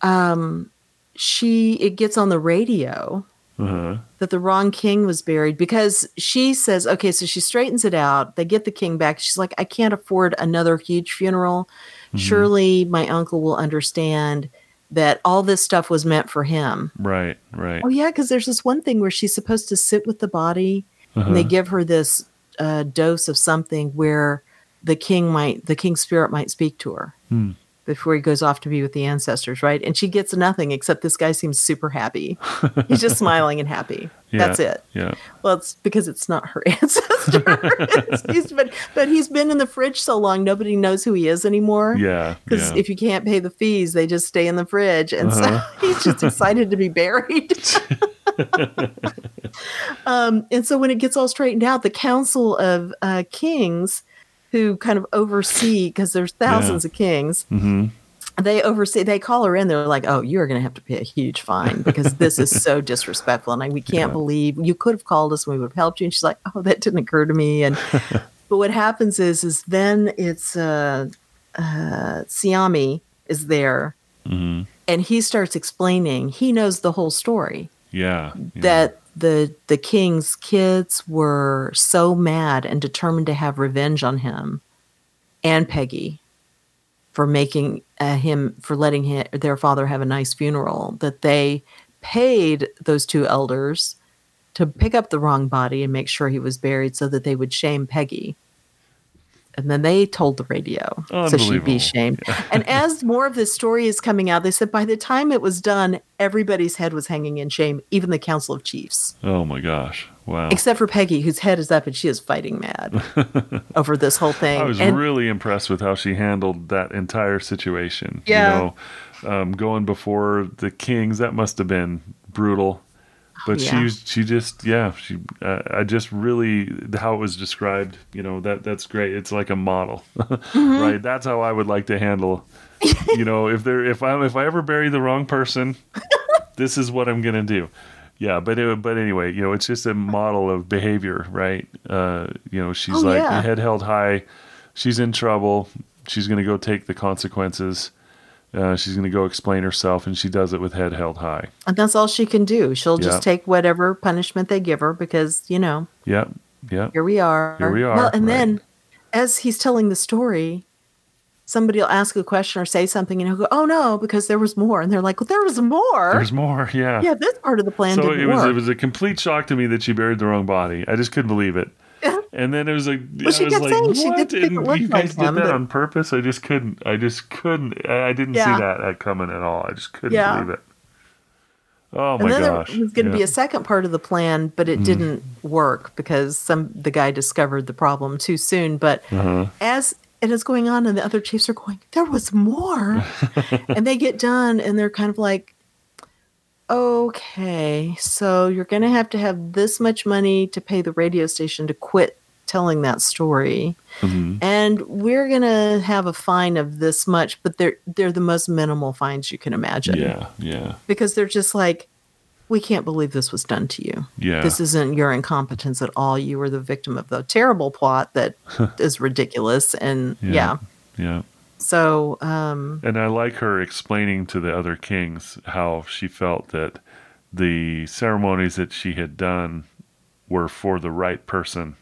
um, she it gets on the radio Uh huh. that the wrong king was buried because she says, okay, so she straightens it out. They get the king back. She's like, I can't afford another huge funeral. Surely my uncle will understand that all this stuff was meant for him. Right. Right. Oh, yeah, because there's this one thing where she's supposed to sit with the body and they Uh-huh. give her this uh, dose of something where the king might, the king's spirit might speak to her Hmm. Before he goes off to be with the ancestors, right? And she gets nothing except this guy seems super happy. He's just smiling and happy. That's it. Yeah. Well, it's because it's not her ancestor. He's- but, but he's been in the fridge so long, nobody knows who he is anymore. Yeah. Because yeah. if you can't pay the fees, they just stay in the fridge. And Uh-huh. so he's just excited to be buried. um, and so when it gets all straightened out, the Council of uh, Kings, who kind of oversee, because there's thousands of kings, hmm they oversee they call her in they're like oh you're going to have to pay a huge fine because this is so disrespectful and I, we can't Yeah. believe you could have called us and we would have helped you. And she's like oh that didn't occur to me. And but what happens is is then it's uh uh siami is there hmm and he starts explaining he knows the whole story Yeah. yeah. that the the king's kids were so mad and determined to have revenge on him and Peggy for making uh, him for letting hi their father have a nice funeral that they paid those two elders to pick up the wrong body and make sure he was buried so that they would shame Peggy. And then they told the radio so she'd be shamed. and as more of this story is coming out, they said by the time it was done, everybody's head was hanging in shame, even the Council of Chiefs, Oh my gosh. Wow. except for Peggy, whose head is up and she is fighting mad over this whole thing. I was and really impressed with how she handled that entire situation. Yeah. You know, um, going before the kings, that must have been brutal. But she yeah. was, she just, yeah, she, uh, I just really, how it was described, you know, that that's great. It's like a model, Mm-hmm. right? That's how I would like to handle, you know, if there, if I, if I ever bury the wrong person, this is what I'm going to do. Yeah, but it, but anyway, you know, it's just a model of behavior, right? Uh, you know, she's Oh, like yeah. head held high. She's in trouble. She's going to go take the consequences. Uh, she's going to go explain herself, and she does it with head held high. And that's all she can do. She'll Yeah. just take whatever punishment they give her because, you know, Yep, yep. here we are. Here we are, Well, and right. then as he's telling the story, somebody will ask a question or say something and he'll go, Oh no, because there was more. And they're like, Well, there was more. There's more. Yeah. yeah, this part of the plan so it was work. it was a complete shock to me that she buried the wrong body. I just couldn't believe it. And then it was like, Well, she I was like, what? didn't think it And you guys like did that on purpose? I just couldn't. I just couldn't. I didn't Yeah. see that at coming at all. I just couldn't Yeah. believe it. Oh and my then gosh! there was going to be a second part of the plan, but it didn't work because some the guy discovered the problem too soon. But Uh-huh. as it is going on, and the other chiefs are going, there was more, and they get done, and they're kind of like, okay, so you're going to have to have this much money to pay the radio station to quit telling that story. Mhm. And we're gonna have a fine of this much, but they're they're the most minimal fines you can imagine Yeah, yeah, because they're just like, we can't believe this was done to you. yeah. This isn't your incompetence at all. You were the victim of the terrible plot that is ridiculous. And Yeah. yeah. yeah. So, um, And I like her explaining to the other kings how she felt that the ceremonies that she had done were for the right person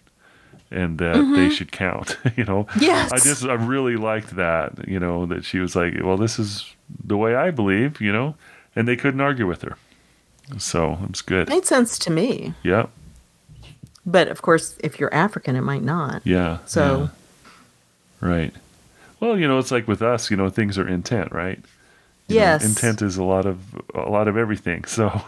and that they should count, you know. Mm-hmm. Yes. I just I really liked that, you know, that she was like, well, this is the way I believe, you know, and they couldn't argue with her. So, it's good. made sense to me. Yeah. But of course, if you're African, it might not. Yeah. So- yeah. right. Well, you know, it's like with us, you know, things are intent, right? You know, Yes. intent is a lot of a lot of everything. So,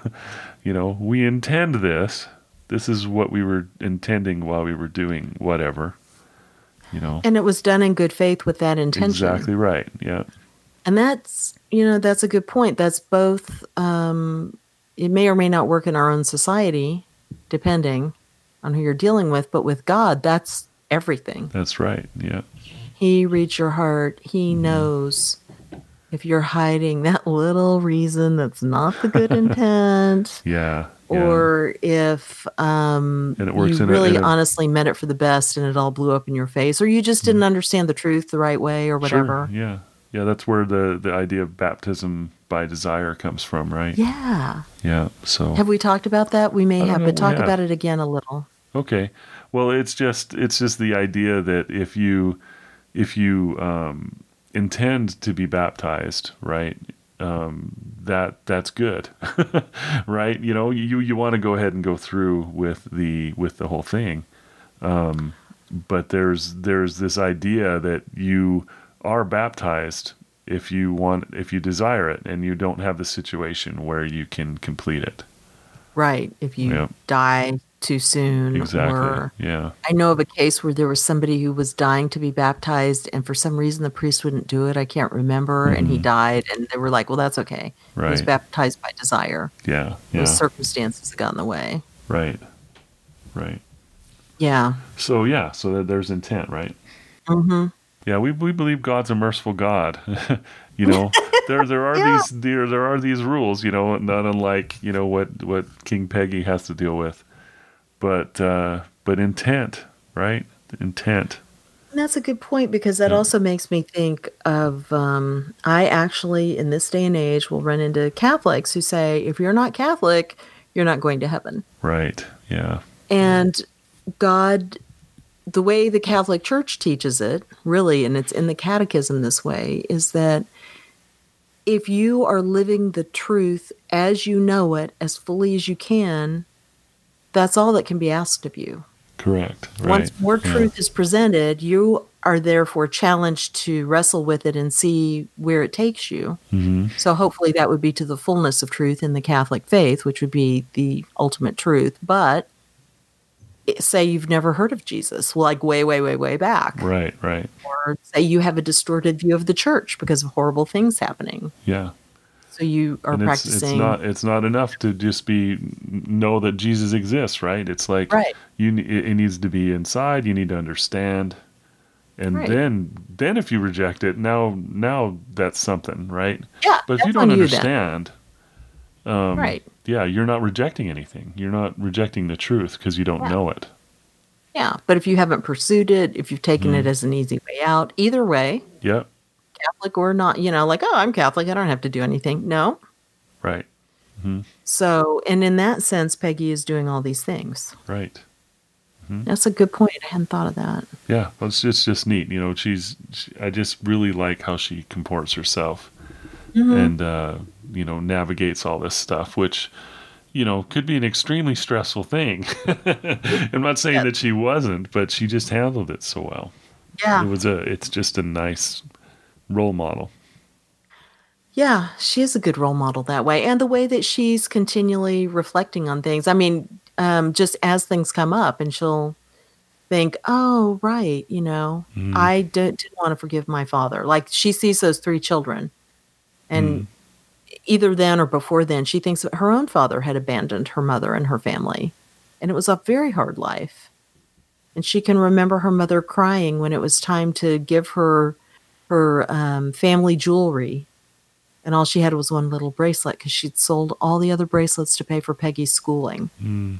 you know, we intend this. This is what we were intending while we were doing whatever. You know. And it was done in good faith with that intention. Exactly right. Yeah. And that's, you know, that's a good point. That's both, um, it may or may not work in our own society, depending on who you're dealing with. But with God, that's everything. That's right. Yeah. He reads your heart. He knows if you're hiding that little reason that's not the good intent, Yeah. Or if um, And it works you in a- really a- honestly meant it for the best and it all blew up in your face, or you just didn't understand the truth the right way, or whatever. Sure. Yeah. Yeah, that's where the the idea of baptism by desire comes from, right? Yeah. Yeah. So Have we talked about that? We may have, know but talk about it again a little. Okay. Well, it's just it's just the idea that if you if you um, intend to be baptized, right? Um, that that's good, right? You know, you you want to go ahead and go through with the with the whole thing, um, but there's there's this idea that you are baptized if you want if you desire it and you don't have the situation where you can complete it. Right. If you Yep. die too soon, Exactly. or Yeah. I know of a case where there was somebody who was dying to be baptized, and for some reason the priest wouldn't do it. I can't remember, and he died, and they were like, "Well, that's okay. He was Mm-hmm. Baptized by desire. Yeah. Yeah. circumstances got in the way." Right. Right. Yeah. So yeah, so that there's intent, right? Mm hmm Yeah, we we believe God's a merciful God. you know, there there are Yeah. these there there are these rules. You know, not unlike you know what what King Peggy has to deal with, but uh, but intent, right? Intent. And that's a good point because that Yeah. also makes me think of um, I actually, in this day and age, will run into Catholics who say, if you're not Catholic, you're not going to heaven. Right. Yeah. And God, the way the Catholic Church teaches it, really, and it's in the catechism this way, is that if you are living the truth as you know it, as fully as you can, that's all that can be asked of you. Correct. Right. Once more Yeah. truth is presented, you are therefore challenged to wrestle with it and see where it takes you. Mhm. So hopefully that would be to the fullness of truth in the Catholic faith, which would be the ultimate truth. But say you've never heard of Jesus, like way, way, way, way back, Right. Right. or say you have a distorted view of the church because of horrible things happening. Yeah. So you are and it's, practicing. it's not it's not enough to just be know that Jesus exists, right? It's like Right. you it it needs to be inside. You need to understand, and Right. then then if you reject it, now now that's something, right? yeah, But if you don't you understand, um, Right. Yeah, you're not rejecting anything. You're not rejecting the truth because you don't Yeah. know it. Yeah, but if you haven't pursued it, if you've taken Mm. it as an easy way out, either way, Yep. Catholic or not, you know, like, oh, I'm Catholic, I don't have to do anything. No. Right. Mm-hmm. So, and in that sense, Peggy is doing all these things. Right. Mm-hmm. That's a good point. I hadn't thought of that. Yeah, well, it's just just neat. You know, she's. She, I just really like how she comports herself, mm-hmm. and uh, you know navigates all this stuff, which you know could be an extremely stressful thing. I'm not saying Yeah. that she wasn't, but she just handled it so well. Yeah. It was a. It's just a nice role model. Yeah, she is a good role model that way. And the way that she's continually reflecting on things. I mean, um, just as things come up and she'll think, oh, right, you know, Mm. I did, didn't want to forgive my father. Like she sees those three children. And either then or before then, she thinks that her own father had abandoned her mother and her family. And it was a very hard life. And she can remember her mother crying when it was time to give her her um, family jewelry and all she had was one little bracelet because she'd sold all the other bracelets to pay for Peggy's schooling. Mm.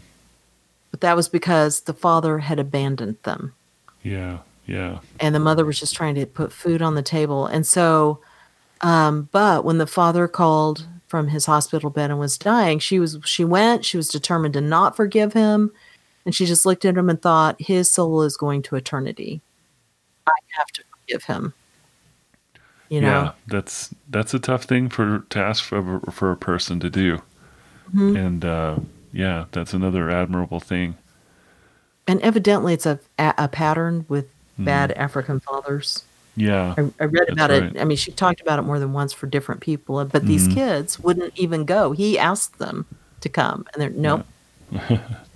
But that was because the father had abandoned them, Yeah. Yeah. and the mother was just trying to put food on the table. And so, um, but when the father called from his hospital bed and was dying, she was she went. She was determined to not forgive him, and she just looked at him and thought, "His soul is going to eternity. I have to forgive him." You know. Yeah, that's that's a tough thing for to ask for for a person to do, Mhm. and uh, yeah, that's another admirable thing. And evidently, it's a a, a pattern with Mm. bad African fathers. Yeah, I, I read about right. it. I mean, she talked about it more than once for different people. But these Mhm. kids wouldn't even go. He asked them to come, and they're nope.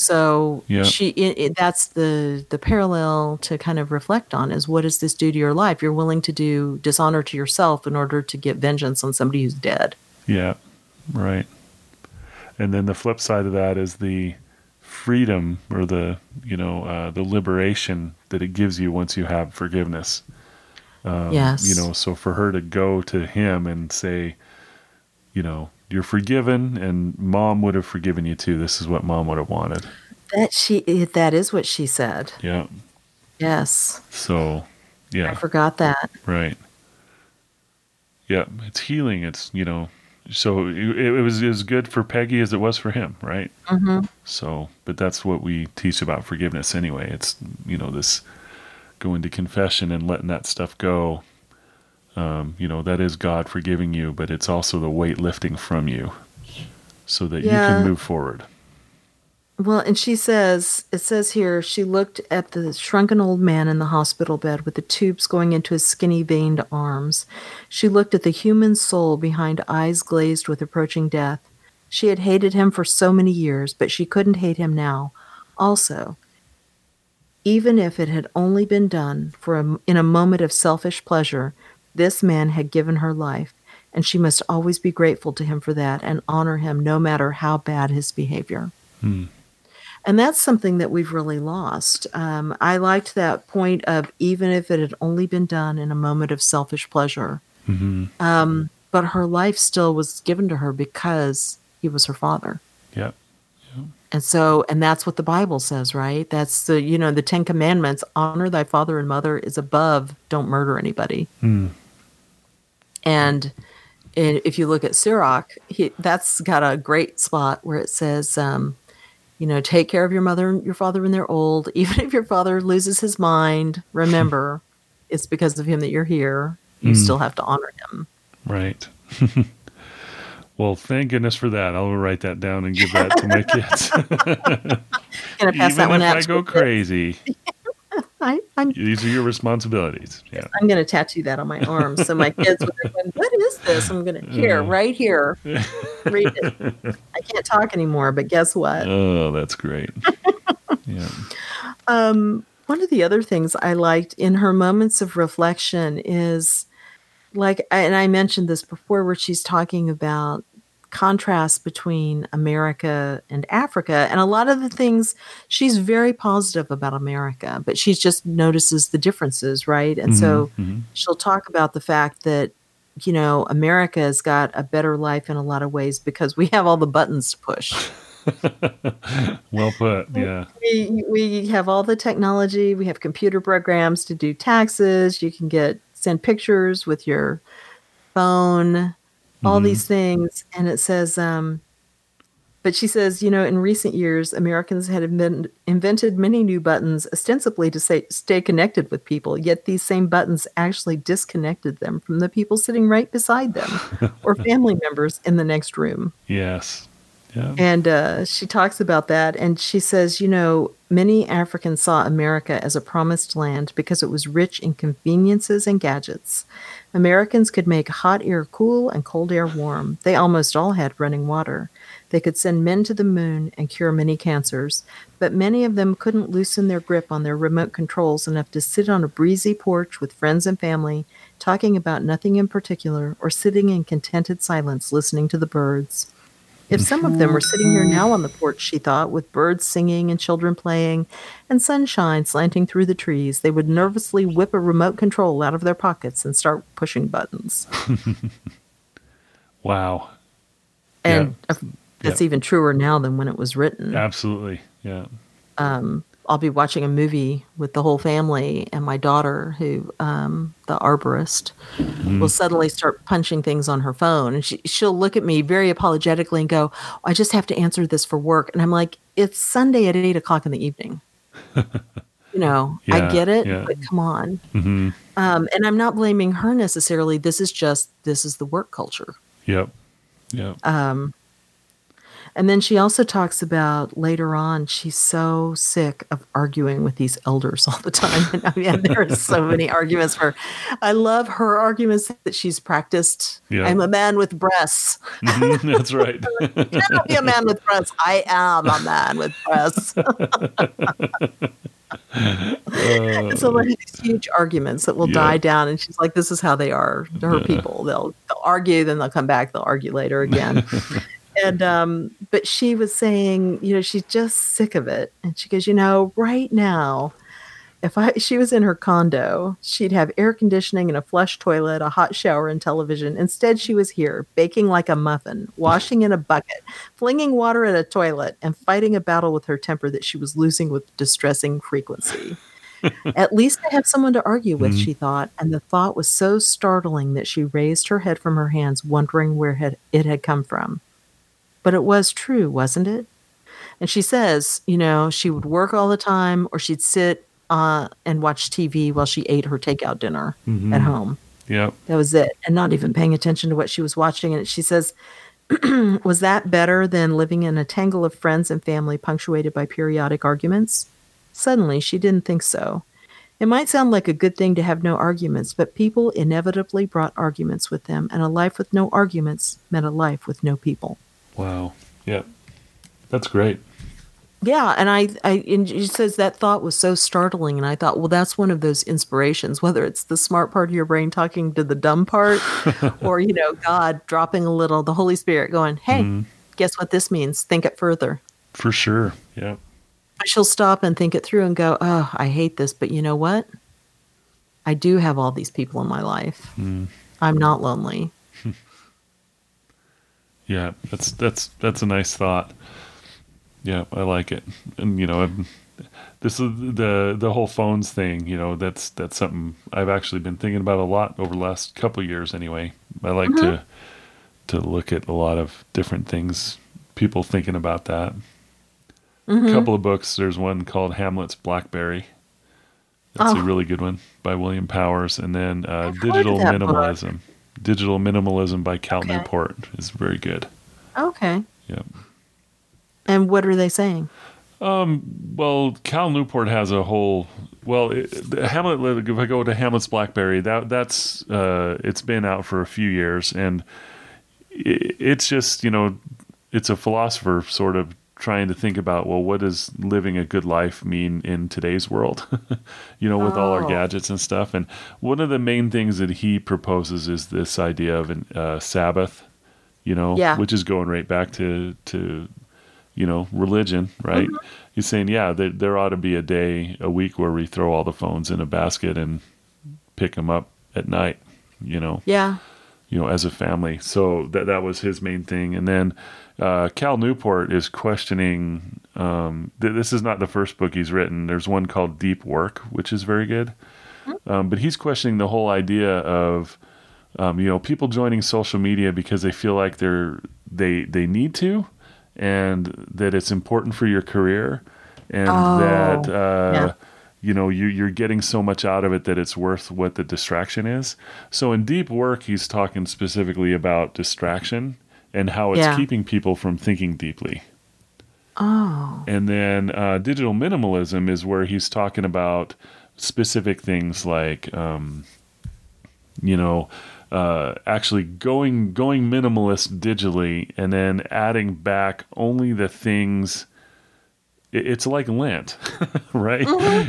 so Yeah. she it, it, that's the the parallel to kind of reflect on is what does this do to your life? You're willing to do dishonor to yourself in order to get vengeance on somebody who's dead. yeah, right. And then the flip side of that is the freedom or the you know uh, the liberation that it gives you once you have forgiveness. Um, Yes. you know, so for her to go to him and say, you know, you're forgiven, and mom would have forgiven you too. This is what mom would have wanted. That she that is what she said. Yeah. Yes, So, yeah. I forgot that. right. Yeah, it's healing. It's you know, so it, it was as good for Peggy as it was for him, right? hmm So, but that's what we teach about forgiveness anyway. It's you know this going to confession and letting that stuff go. Um, you know that is God forgiving you, but it's also the weight lifting from you, so that you can move forward. Well, and she says, it says here, she looked at the shrunken old man in the hospital bed with the tubes going into his skinny veined arms. She looked at the human soul behind eyes glazed with approaching death. She had hated him for so many years, but she couldn't hate him now. Also, even if it had only been done for a, in a moment of selfish pleasure, this man had given her life, and she must always be grateful to him for that and honor him no matter how bad his behavior. Hmm. And that's something that we've really lost. Um, I liked that point of even if it had only been done in a moment of selfish pleasure, hmm um, but her life still was given to her because he was her father. Yeah. And so, and that's what the Bible says, right? That's the, you know, the Ten Commandments honor thy father and mother is above don't murder anybody. Mm. And if you look at Sirach, he, that's got a great spot where it says, um, you know, take care of your mother and your father when they're old. Even if your father loses his mind, remember it's because of him that you're here. You Mm. still have to honor him. Right. well, thank goodness for that. I'll write that down and give that to my kids. Pass Even that one if out. I go crazy, I, I'm these are your responsibilities. Yeah. I'm going to tattoo that on my arm. So my kids, when they're going, what is this? I'm going to, here, Uh. right here, read it. I can't talk anymore, but guess what? Oh, that's great. yeah. Um, one of the other things I liked in her moments of reflection is like, and I mentioned this before, where she's talking about contrast between America and Africa. And a lot of the things she's very positive about America, but she just notices the differences, right? And so Mhm, she'll talk about the fact that you know america has got a better life in a lot of ways because we have all the buttons to push well put. Yeah. we, we have all the technology we have computer programs to do taxes you can get send pictures with your phone all Mhm. these things and it says um but she says, you know, in recent years, Americans had invent, invented many new buttons ostensibly to say, stay connected with people, yet these same buttons actually disconnected them from the people sitting right beside them or family members in the next room. Yes. Yeah. And uh, she talks about that. And she says, you know, many Africans saw America as a promised land because it was rich in conveniences and gadgets. Americans could make hot air cool and cold air warm. They almost all had running water. They could send men to the moon and cure many cancers, but many of them couldn't loosen their grip on their remote controls enough to sit on a breezy porch with friends and family, talking about nothing in particular, or sitting in contented silence listening to the birds. If some of them were sitting here now on the porch, she thought, with birds singing and children playing and sunshine slanting through the trees, they would nervously whip a remote control out of their pockets and start pushing buttons. Wow. And Yeah. that's even truer now than when it was written. Absolutely. Yeah. Um, I'll be watching a movie with the whole family, and my daughter, who um, the arborist, will suddenly start punching things on her phone, and she she'll look at me very apologetically and go, "I just have to answer this for work," and I'm like, "It's Sunday at eight o'clock in the evening." you know, Yeah, I get it, yeah. but come on. hmm Um, and I'm not blaming her necessarily. This is just this is the work culture. Yep. Yep. Um, and then she also talks about later on, she's so sick of arguing with these elders all the time. And I mean, there are so many arguments for I love her arguments that she's practiced. Yeah. I'm a man with breasts. Mhm, That's right. You cannot be a man with breasts. I am a man with breasts. Uh, so have these huge arguments that will Yeah. die down. And she's like, this is how they are her Yeah. people. They'll they'll argue, then they'll come back, they'll argue later again. And um, but she was saying, you know, she's just sick of it. And she goes, you know, right now, if I she was in her condo, she'd have air conditioning and a flush toilet, a hot shower and television. Instead, she was here baking like a muffin, washing in a bucket, flinging water at a toilet, and fighting a battle with her temper that she was losing with distressing frequency. At least I have someone to argue with, Mhm. she thought, and the thought was so startling that she raised her head from her hands, wondering where had, it had come from. But it was true, wasn't it? And she says, you know, she would work all the time, or she'd sit uh, and watch TV while she ate her takeout dinner Mhm. at home. Yep. That was it, and not even paying attention to what she was watching. And she says, Was that better than living in a tangle of friends and family punctuated by periodic arguments? Suddenly, she didn't think so. It might sound like a good thing to have no arguments, but people inevitably brought arguments with them, and a life with no arguments meant a life with no people. Wow. Yep. That's great. Yeah, and I, I, and she says that thought was so startling, and I thought, well, that's one of those inspirations. Whether it's the smart part of your brain talking to the dumb part, or you know, God dropping a little, the Holy Spirit going, "Hey, Mhm. guess what this means? Think it further." For sure. Yep. she'll stop and think it through and go, "Oh, I hate this, but you know what? I do have all these people in my life. Mm. I'm not lonely." Yeah, that's that's that's a nice thought. Yeah, I like it. And you know, I'm, this is the the whole phones thing. You know, that's that's something I've actually been thinking about a lot over the last couple of years. Anyway, I like Mm-hmm. to to look at a lot of different things. People thinking about that. Mm-hmm. A couple of books. There's one called Hamlet's Blackberry. That's a Oh. really good one by William Powers, and then uh, I've heard of Digital Minimalism. book. Digital Minimalism by Cal Okay. Newport is very good. Okay. Yeah. And what are they saying? Well, Cal Newport has a whole. Well, it, Hamlet. If I go to Hamlet's Blackberry, that that's uh, it's been out for a few years, and it, it's just you know, it's a philosopher sort of trying to think about well, what does living a good life mean in today's world? you know, with all our Oh. gadgets and stuff. And one of the main things that he proposes is this idea of a uh, Sabbath. You know, Yeah. which is going right back to to you know, religion, right? Mm-hmm. He's saying, yeah, there, there ought to be a day, a week where we throw all the phones in a basket and pick them up at night, you know, Yeah. you know, as a family. So that that was his main thing. And then uh, Cal Newport is questioning. Um, th- this is not the first book he's written. There's one called Deep Work, which is very good. Um, but he's questioning the whole idea of, um, you know, people joining social media because they feel like they're they they need to, and that it's important for your career, and Oh, that uh, yeah. you know you you're getting so much out of it that it's worth what the distraction is. So in Deep Work, he's talking specifically about distraction and how it's Yeah. keeping people from thinking deeply. Oh. And then uh, digital minimalism is where he's talking about specific things like, um, you know, uh, actually going going minimalist digitally, and then adding back only the things. It's like Lent, right?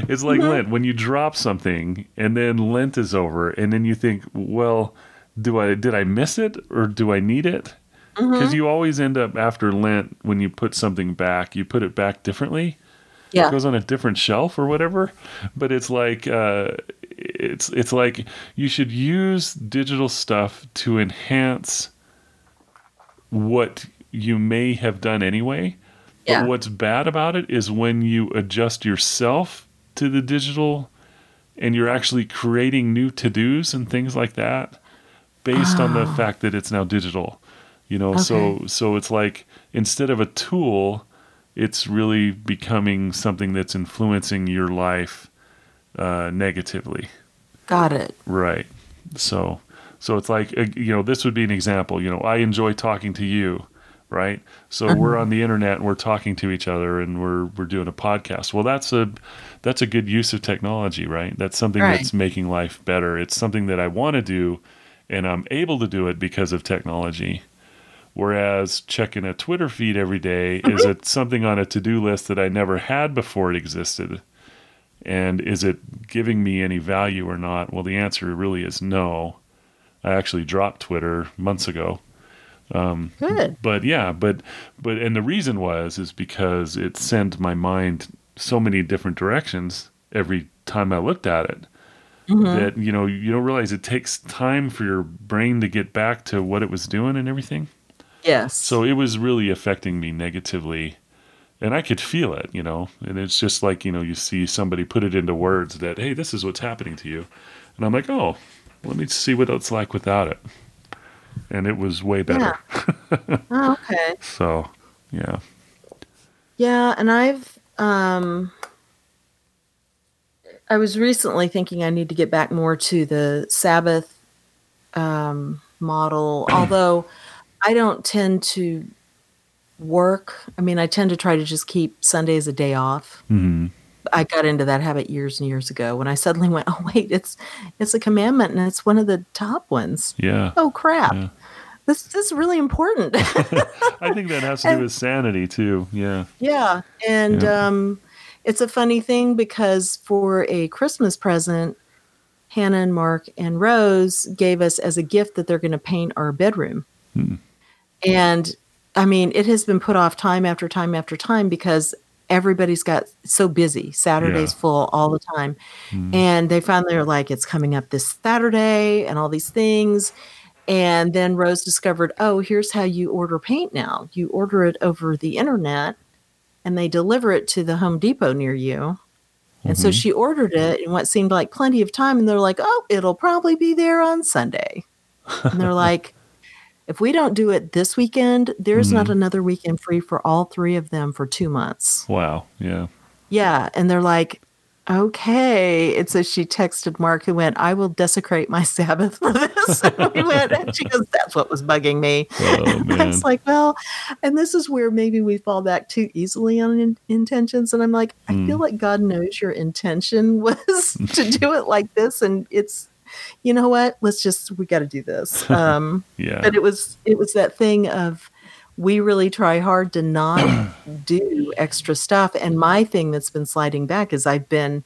It's like Lent when you drop something, and then Lent is over, and then you think, well, do I did I miss it or do I need it? Because you always end up after Lent when you put something back, you put it back differently Yeah. goes on a different shelf or whatever. But it's like uh, it's it's like you should use digital stuff to enhance what you may have done anyway. Yeah. But what's bad about it is when you adjust yourself to the digital and you're actually creating new to-dos and things like that based on the fact that it's now digital. You know, so Okay. so it's like instead of a tool, it's really becoming something that's influencing your life uh, negatively. Got it. Right. So, so it's like uh, you know, this would be an example. You know, I enjoy talking to you, right? So we're on the internet and we're talking to each other and we're we're doing a podcast. Well, that's a that's a good use of technology, right? That's something Right. that's making life better. It's something that I want to do, and I'm able to do it because of technology. Whereas checking a Twitter feed every day is it something on a to-do list that I never had before it existed. And is it giving me any value or not? Well, the answer really is no. I actually dropped Twitter months ago. Um, Good. But yeah, but but and the reason was is because it sent my mind so many different directions every time I looked at it. Mm-hmm. That you know, you don't realize it takes time for your brain to get back to what it was doing and everything. Yes. So it was really affecting me negatively. And I could feel it, you know. And it's just like, you know, you see somebody put it into words that, hey, this is what's happening to you. And I'm like, oh, let me see what it's like without it. And it was way better. Oh, okay. So, yeah. Yeah, and I've um I was recently thinking I need to get back more to the Sabbath um model, although I don't tend to work. I mean, I tend to try to just keep Sunday as a day off. hmm I got into that habit years and years ago when I suddenly went, "Oh wait, it's it's a commandment and it's one of the top ones." Yeah. Oh crap. Yeah. This, this is really important. I think that has to do with sanity, too. Yeah. Yeah, and Yeah. um, it's a funny thing because for a Christmas present, Hannah and Mark and Rose gave us as a gift that they're going to paint our bedroom. Hmm. And I mean, it has been put off time after time after time because everybody's got so busy. Saturday's Yeah. full all the time. Mm. And they finally are like, it's coming up this Saturday and all these things. And then Rose discovered, oh, here's how you order paint now. You order it over the internet and they deliver it to the Home Depot near you. And so Mhm. she ordered it in what seemed like plenty of time. And they're like, oh, it'll probably be there on Sunday. And they're like, if we don't do it this weekend, there's not Mhm. another weekend free for all three of them for two months. Wow. Yeah. Yeah. And they're like, okay. And so she texted Mark, who went, I will desecrate my Sabbath for this. and we went, and she goes, that's what was bugging me. Oh I was like, well, and this is where maybe we fall back too easily on in- intentions. And I'm like, I feel Mm. like God knows your intention was to do it like this. And it's, you know what? Let's just, we got to do this. Um, yeah. but it was, it was that thing of, we really try hard to not do extra stuff. And my thing that's been sliding back is I've been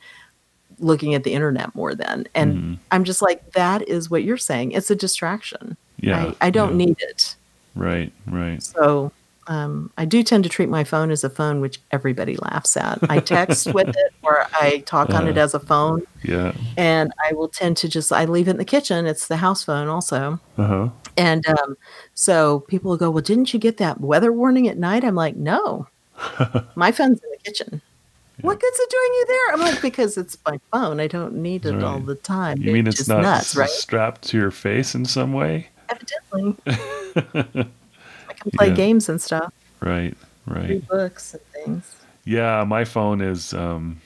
looking at the internet more than, and Mhm. I'm just like, that is what you're saying. It's a distraction. Yeah. I, I don't yeah. need it. Right. Right. So um, I do tend to treat my phone as a phone, which everybody laughs at. I text with it or I talk on it Uh. as a phone, Yeah. and I will tend to just I leave it in the kitchen. It's the house phone also, Uh huh. and um, so people will go, "Well, didn't you get that weather warning at night?" I'm like, "No, my phone's in the kitchen." What good's it doing you there? I'm like, because it's my phone. I don't need it all the time. You mean It's it's not nuts, right? strapped to your face in some way? Evidently, can play Yeah. games and stuff, Right. Right. read books and things. Yeah, my phone is um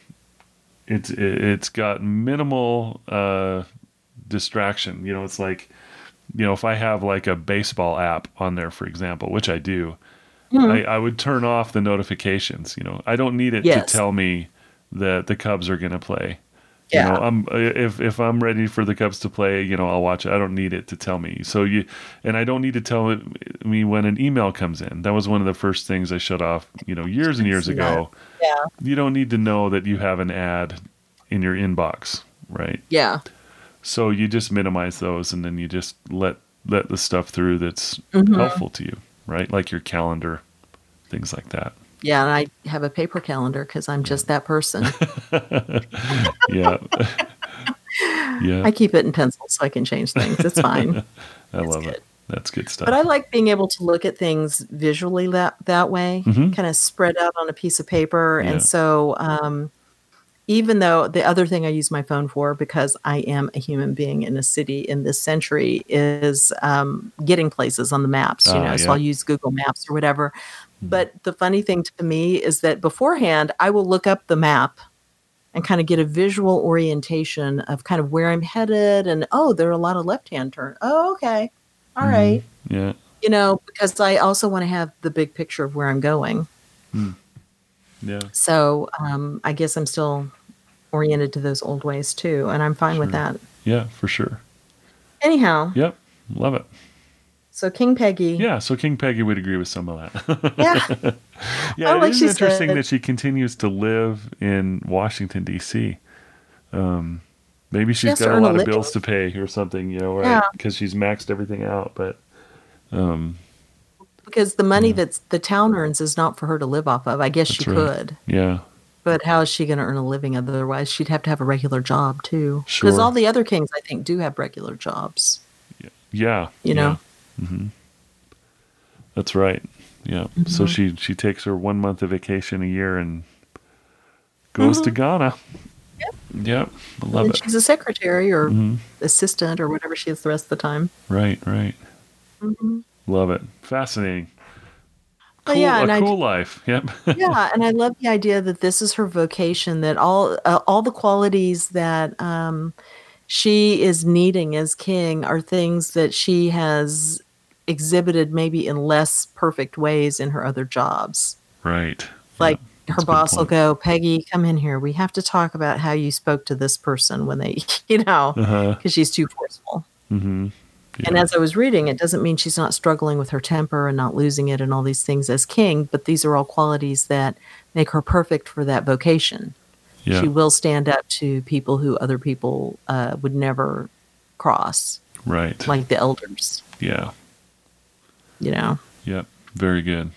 it's it, it's got minimal uh distraction. You know, it's like you know, if I have like a baseball app on there, for example, which I do, Mhm. I, I would turn off the notifications. You know, I don't need it Yes. to tell me that the Cubs are going to play. Yeah. You know, I'm if if I'm ready for the Cubs to play, you know, I'll watch it. I don't need it to tell me. So you and I don't need to tell it, me when an email comes in. That was one of the first things I shut off, you know, years and years ago. Yeah. You don't need to know that you have an ad in your inbox, right? Yeah. So you just minimize those and then you just let let the stuff through that's Mhm. helpful to you, right? Like your calendar, things like that. Yeah, and I have a paper calendar because I'm just that person. Yeah. yeah. I keep it in pencil so I can change things. It's fine. I It's love good. it. That's good stuff. But I like being able to look at things visually that that way, Mhm. kind of spread out on a piece of paper. Yeah. And so, um, even though the other thing I use my phone for, because I am a human being in a city in this century, is um, getting places on the maps. You Ah, know, so. I'll use Google Maps or whatever. But the funny thing to me is that beforehand, I will look up the map and kind of get a visual orientation of kind of where I'm headed. And oh, there are a lot of left hand turn. Oh, okay. All Mhm. right yeah. you know, because I also want to have the big picture of where I'm going. Yeah. So um, I guess I'm still oriented to those old ways too, and I'm fine with that. Yeah, for sure. Anyhow, Yep. Love it. So King Peggy, Yeah, so King Peggy would agree with some of that. yeah, yeah, Oh, it like is she interesting said. that she continues to live in Washington D.C. Um, maybe she's has got a earn a lot of bills to pay or something, you know, right? Yeah. Because she's maxed everything out. But um, because the money that's the town earns is not for her to live off of. I guess she right. could, yeah, but how is she going to earn a living otherwise? She'd have to have a regular job too. Because Sure. all the other kings, I think, do have regular jobs. yeah, You know? Yeah. hmm That's right. Yeah. So Mm-hmm. she she takes her one month of vacation a year and goes Mm-hmm. to Ghana. Yep. Yep. I love and it. she's a secretary or Mhm. assistant or whatever she is the rest of the time. Right. Right. Mhm. Love it. Fascinating. Cool, yeah, a and I- cool life. Yep. yeah, and I love the idea that this is her vocation. That all uh, all the qualities that um, she is needing as king are things that she has exhibited maybe in less perfect ways in her other jobs. right. Like Yeah, her that's a good boss will go, Peggy, come in here. We have to talk about how you spoke to this person when they, you know, Uh-huh. because she's too forceful. Mm-hmm. And as I was reading, it doesn't mean she's not struggling with her temper and not losing it and all these things as king, but these are all qualities that make her perfect for that vocation. yeah. She will stand up to people who other people uh, would never cross, right. like the elders, yeah. You know? Yep. Very good.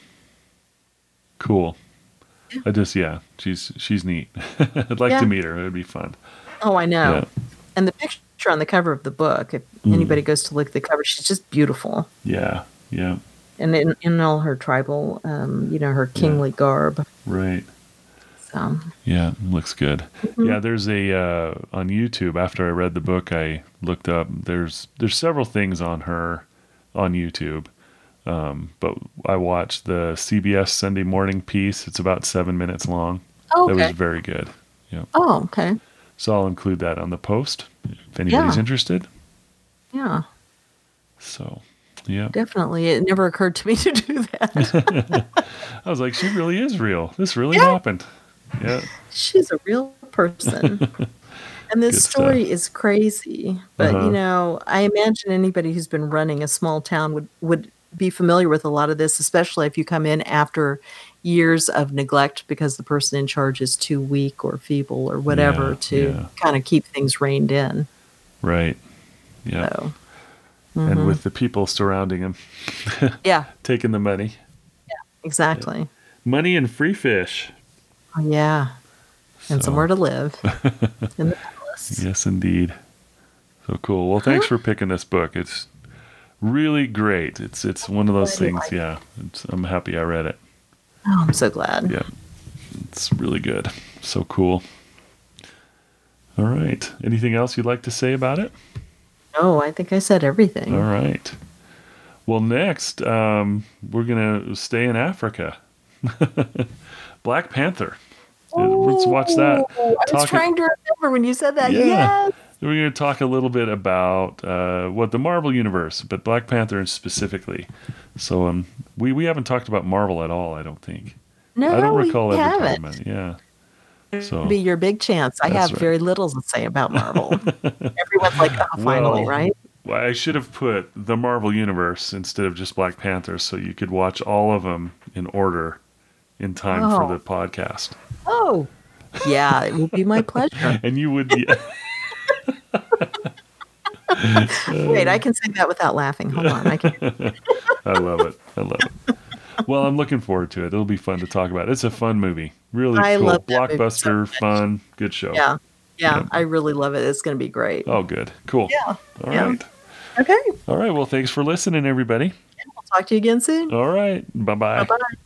Cool. I just yeah, she's she's neat. I'd like Yeah. to meet her. It would be fun. Oh, I know. Yeah. And the picture on the cover of the book, if Mm. anybody goes to look at the cover, she's just beautiful. Yeah, yeah, And in, in all her tribal, um, you know, her kingly garb. right. So, Yeah, looks good. Mm-hmm. Yeah, there's a uh, on YouTube. After I read the book, I looked up. There's there's several things on her on YouTube, um, but I watched the CBS Sunday morning piece. It's about seven minutes long. oh, That was very good. Yeah, oh, okay. so I'll include that on the post if anybody's Yeah. interested. Yeah, So, yeah, definitely. It never occurred to me to do that. I was like, she really is real. This really Yeah. happened. Yeah, She's a real person. And this Good stuff. story is crazy, but Uh-huh. you know, I imagine anybody who's been running a small town would would be familiar with a lot of this, especially if you come in after years of neglect because the person in charge is too weak or feeble or whatever Yeah, to yeah. kind of keep things reined in. right. Yeah, So, and mm-hmm. with the people surrounding him, yeah, taking the money, Yeah, exactly. money and free fish. Oh, yeah, and So- somewhere to live in the palace. Yes, indeed. So cool. Well, thanks for picking this book. It's really great. It's it's one of those things. like. Yeah, I'm happy I read it. Oh, I'm so glad. Yeah, it's really good. So cool. All right. Anything else you'd like to say about it? Oh, I think I said everything. All right. Well, next um, we're gonna stay in Africa. Black Panther. Let's watch that. Oh, I was Talk- trying to remember when you said that. Yeah. Yes. We're going to talk a little bit about uh, what the Marvel universe, but Black Panther specifically. So um, we we haven't talked about Marvel at all. I don't think. No, I don't recall we ever talking haven't. about it. Yeah. So Be your big chance. I have right. very little to say about Marvel. Everyone's like, oh, finally, Well, right? well, I should have put the Marvel universe instead of just Black Panther, so you could watch all of them in order in time Oh. for the podcast, Oh, yeah, it will be my pleasure. and you would. Be, Wait, I can say that without laughing. Hold on. I can. I love it. I love it. Well, I'm looking forward to it. It'll be fun to talk about. It's a fun movie. Really I cool. that so Blockbuster, fun, good show. Yeah, yeah, Yeah. I really love it. It's going to be great. Oh, good. Cool. Yeah. All right. yeah. Okay. All right. Well, thanks for listening, everybody. We'll talk to you again soon. All right. Bye-bye. Bye bye.